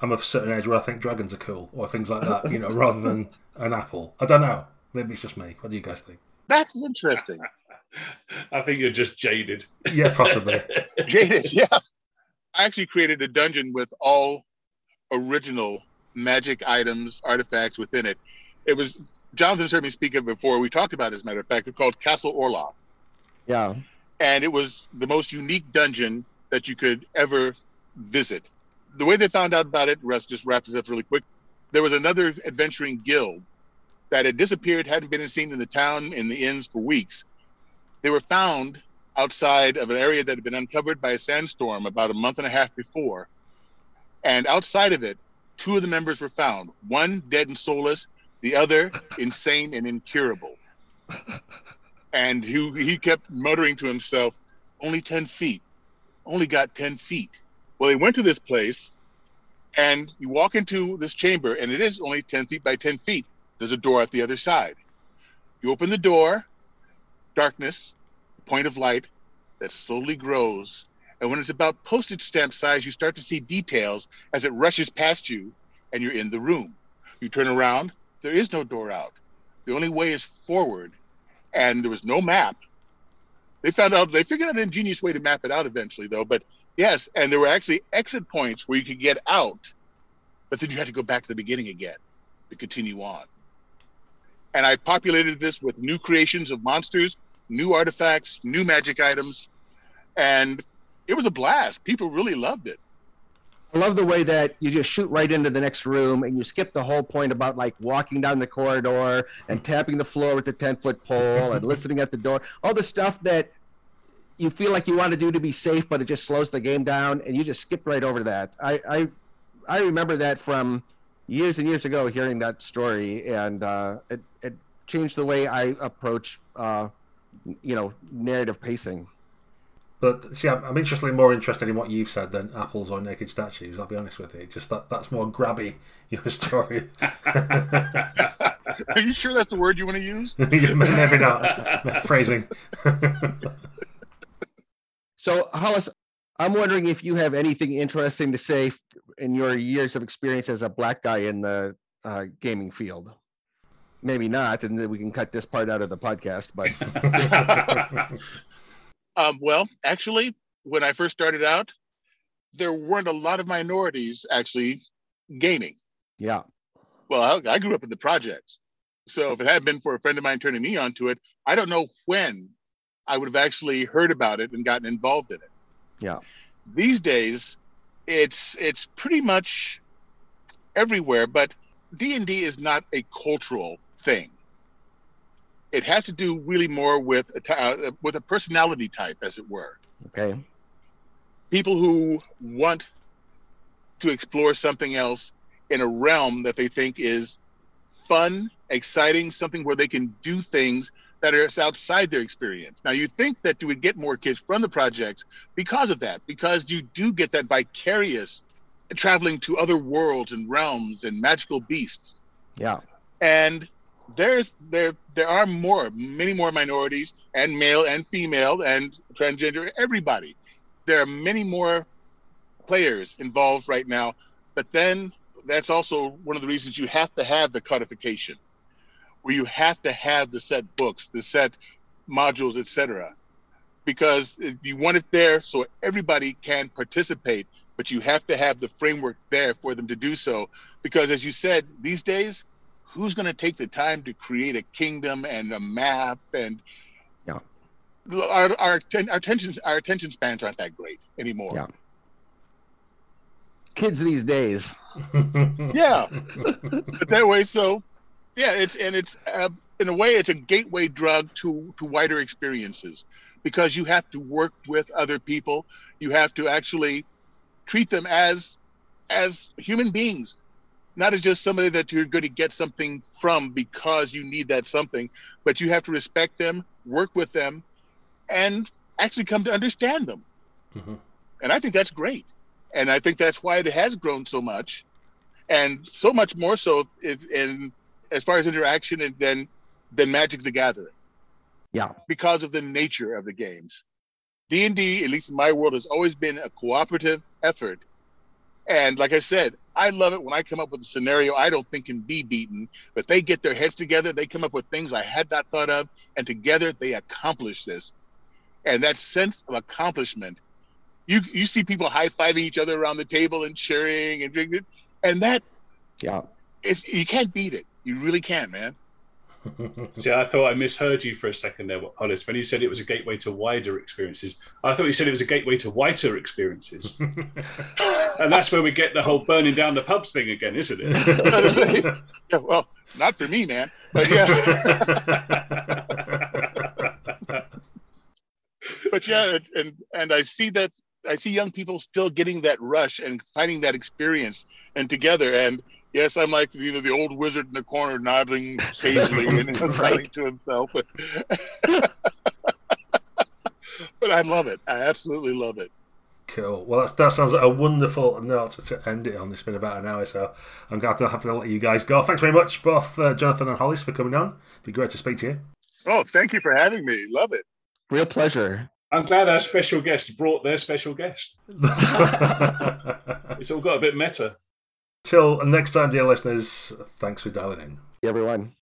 I'm of a certain age where I think dragons are cool or things like that, you know, rather than an apple. I don't know. Maybe it's just me. What do you guys think? That's interesting. I think you're just jaded. Yeah, possibly. Jaded, yeah. I actually created a dungeon with all original magic items, artifacts within it. It was Jonathan's heard me speak of it before. We talked about it, as a matter of fact. It's called Castle Orloff. Yeah. And it was the most unique dungeon that you could ever visit. The way they found out about it, Russ just wraps this up really quick. There was another adventuring guild that had disappeared, hadn't been seen in the town, in the inns for weeks. They were found outside of an area that had been uncovered by a sandstorm about a month and a half before. And outside of it, two of the members were found one dead and soulless, the other insane and incurable. And he, he kept muttering to himself, only 10 feet, only got 10 feet. Well, he went to this place and you walk into this chamber and it is only 10 feet by 10 feet. There's a door at the other side. You open the door, darkness, point of light that slowly grows. And when it's about postage stamp size, you start to see details as it rushes past you and you're in the room. You turn around, there is no door out. The only way is forward. And there was no map. They found out, they figured out an ingenious way to map it out eventually, though. But yes, and there were actually exit points where you could get out, but then you had to go back to the beginning again to continue on. And I populated this with new creations of monsters, new artifacts, new magic items, and it was a blast. People really loved it. I love the way that you just shoot right into the next room and you skip the whole point about like walking down the corridor and tapping the floor with the 10 foot pole and listening at the door. All the stuff that you feel like you want to do to be safe, but it just slows the game down and you just skip right over that. I, I, I remember that from years and years ago hearing that story and uh, it, it changed the way I approach, uh, you know, narrative pacing. But see, I'm, I'm interestingly more interested in what you've said than apples or naked statues. I'll be honest with you. Just that that's more grabby your story. Are you sure that's the word you want to use? Maybe not phrasing. so, Hollis, I'm wondering if you have anything interesting to say in your years of experience as a black guy in the uh, gaming field. Maybe not, and then we can cut this part out of the podcast. But Um, well, actually, when I first started out, there weren't a lot of minorities actually gaming. Yeah. Well, I, I grew up in the projects. So if it had been for a friend of mine turning me onto it, I don't know when I would have actually heard about it and gotten involved in it. Yeah. These days, it's it's pretty much everywhere, but D&D is not a cultural thing it has to do really more with a, uh, with a personality type, as it were. Okay. People who want to explore something else in a realm that they think is fun, exciting, something where they can do things that are outside their experience. Now, you think that you would get more kids from the projects because of that, because you do get that vicarious traveling to other worlds and realms and magical beasts. Yeah. And there's there there are more many more minorities and male and female and transgender everybody. There are many more players involved right now but then that's also one of the reasons you have to have the codification where you have to have the set books the set modules etc because you want it there so everybody can participate but you have to have the framework there for them to do so. Because as you said these days who's going to take the time to create a kingdom and a map and yeah. Our our, our attention our attention spans aren't that great anymore. Yeah. Kids these days. Yeah. But that way so yeah it's and it's uh, in a way it's a gateway drug to to wider experiences because you have to work with other people. You have to actually treat them as as human beings not as just somebody that you're going to get something from because you need that something, but you have to respect them, work with them, and actually come to understand them. Mm-hmm. And I think that's great. And I think that's why it has grown so much, and so much more so in as far as interaction and then than Magic the Gathering. Yeah. Because of the nature of the games. D&D, at least in my world, has always been a cooperative effort. And like I said, I love it when I come up with a scenario I don't think can be beaten, but they get their heads together, they come up with things I had not thought of, and together they accomplish this. And that sense of accomplishment, you you see people high fiving each other around the table and cheering and drinking, and that Yeah. it's you can't beat it. You really can't, man. See, I thought I misheard you for a second there, Hollis, when you said it was a gateway to wider experiences. I thought you said it was a gateway to whiter experiences. and that's where we get the whole burning down the pubs thing again, isn't it? Yeah, well, not for me, man. But yeah, but yeah, and and I see that I see young people still getting that rush and finding that experience and together. And yes, I'm like you know the old wizard in the corner nodding sagely and smiling to himself. but I love it. I absolutely love it. Cool. Well, that's, that sounds like a wonderful note to end it on. It's been about an hour, so I'm going to have to let you guys go. Thanks very much, both uh, Jonathan and Hollis, for coming on. It'd be great to speak to you. Oh, thank you for having me. Love it. Real pleasure. I'm glad our special guest brought their special guest. It's all got a bit meta. Till next time, dear listeners, thanks for dialing in. Everyone.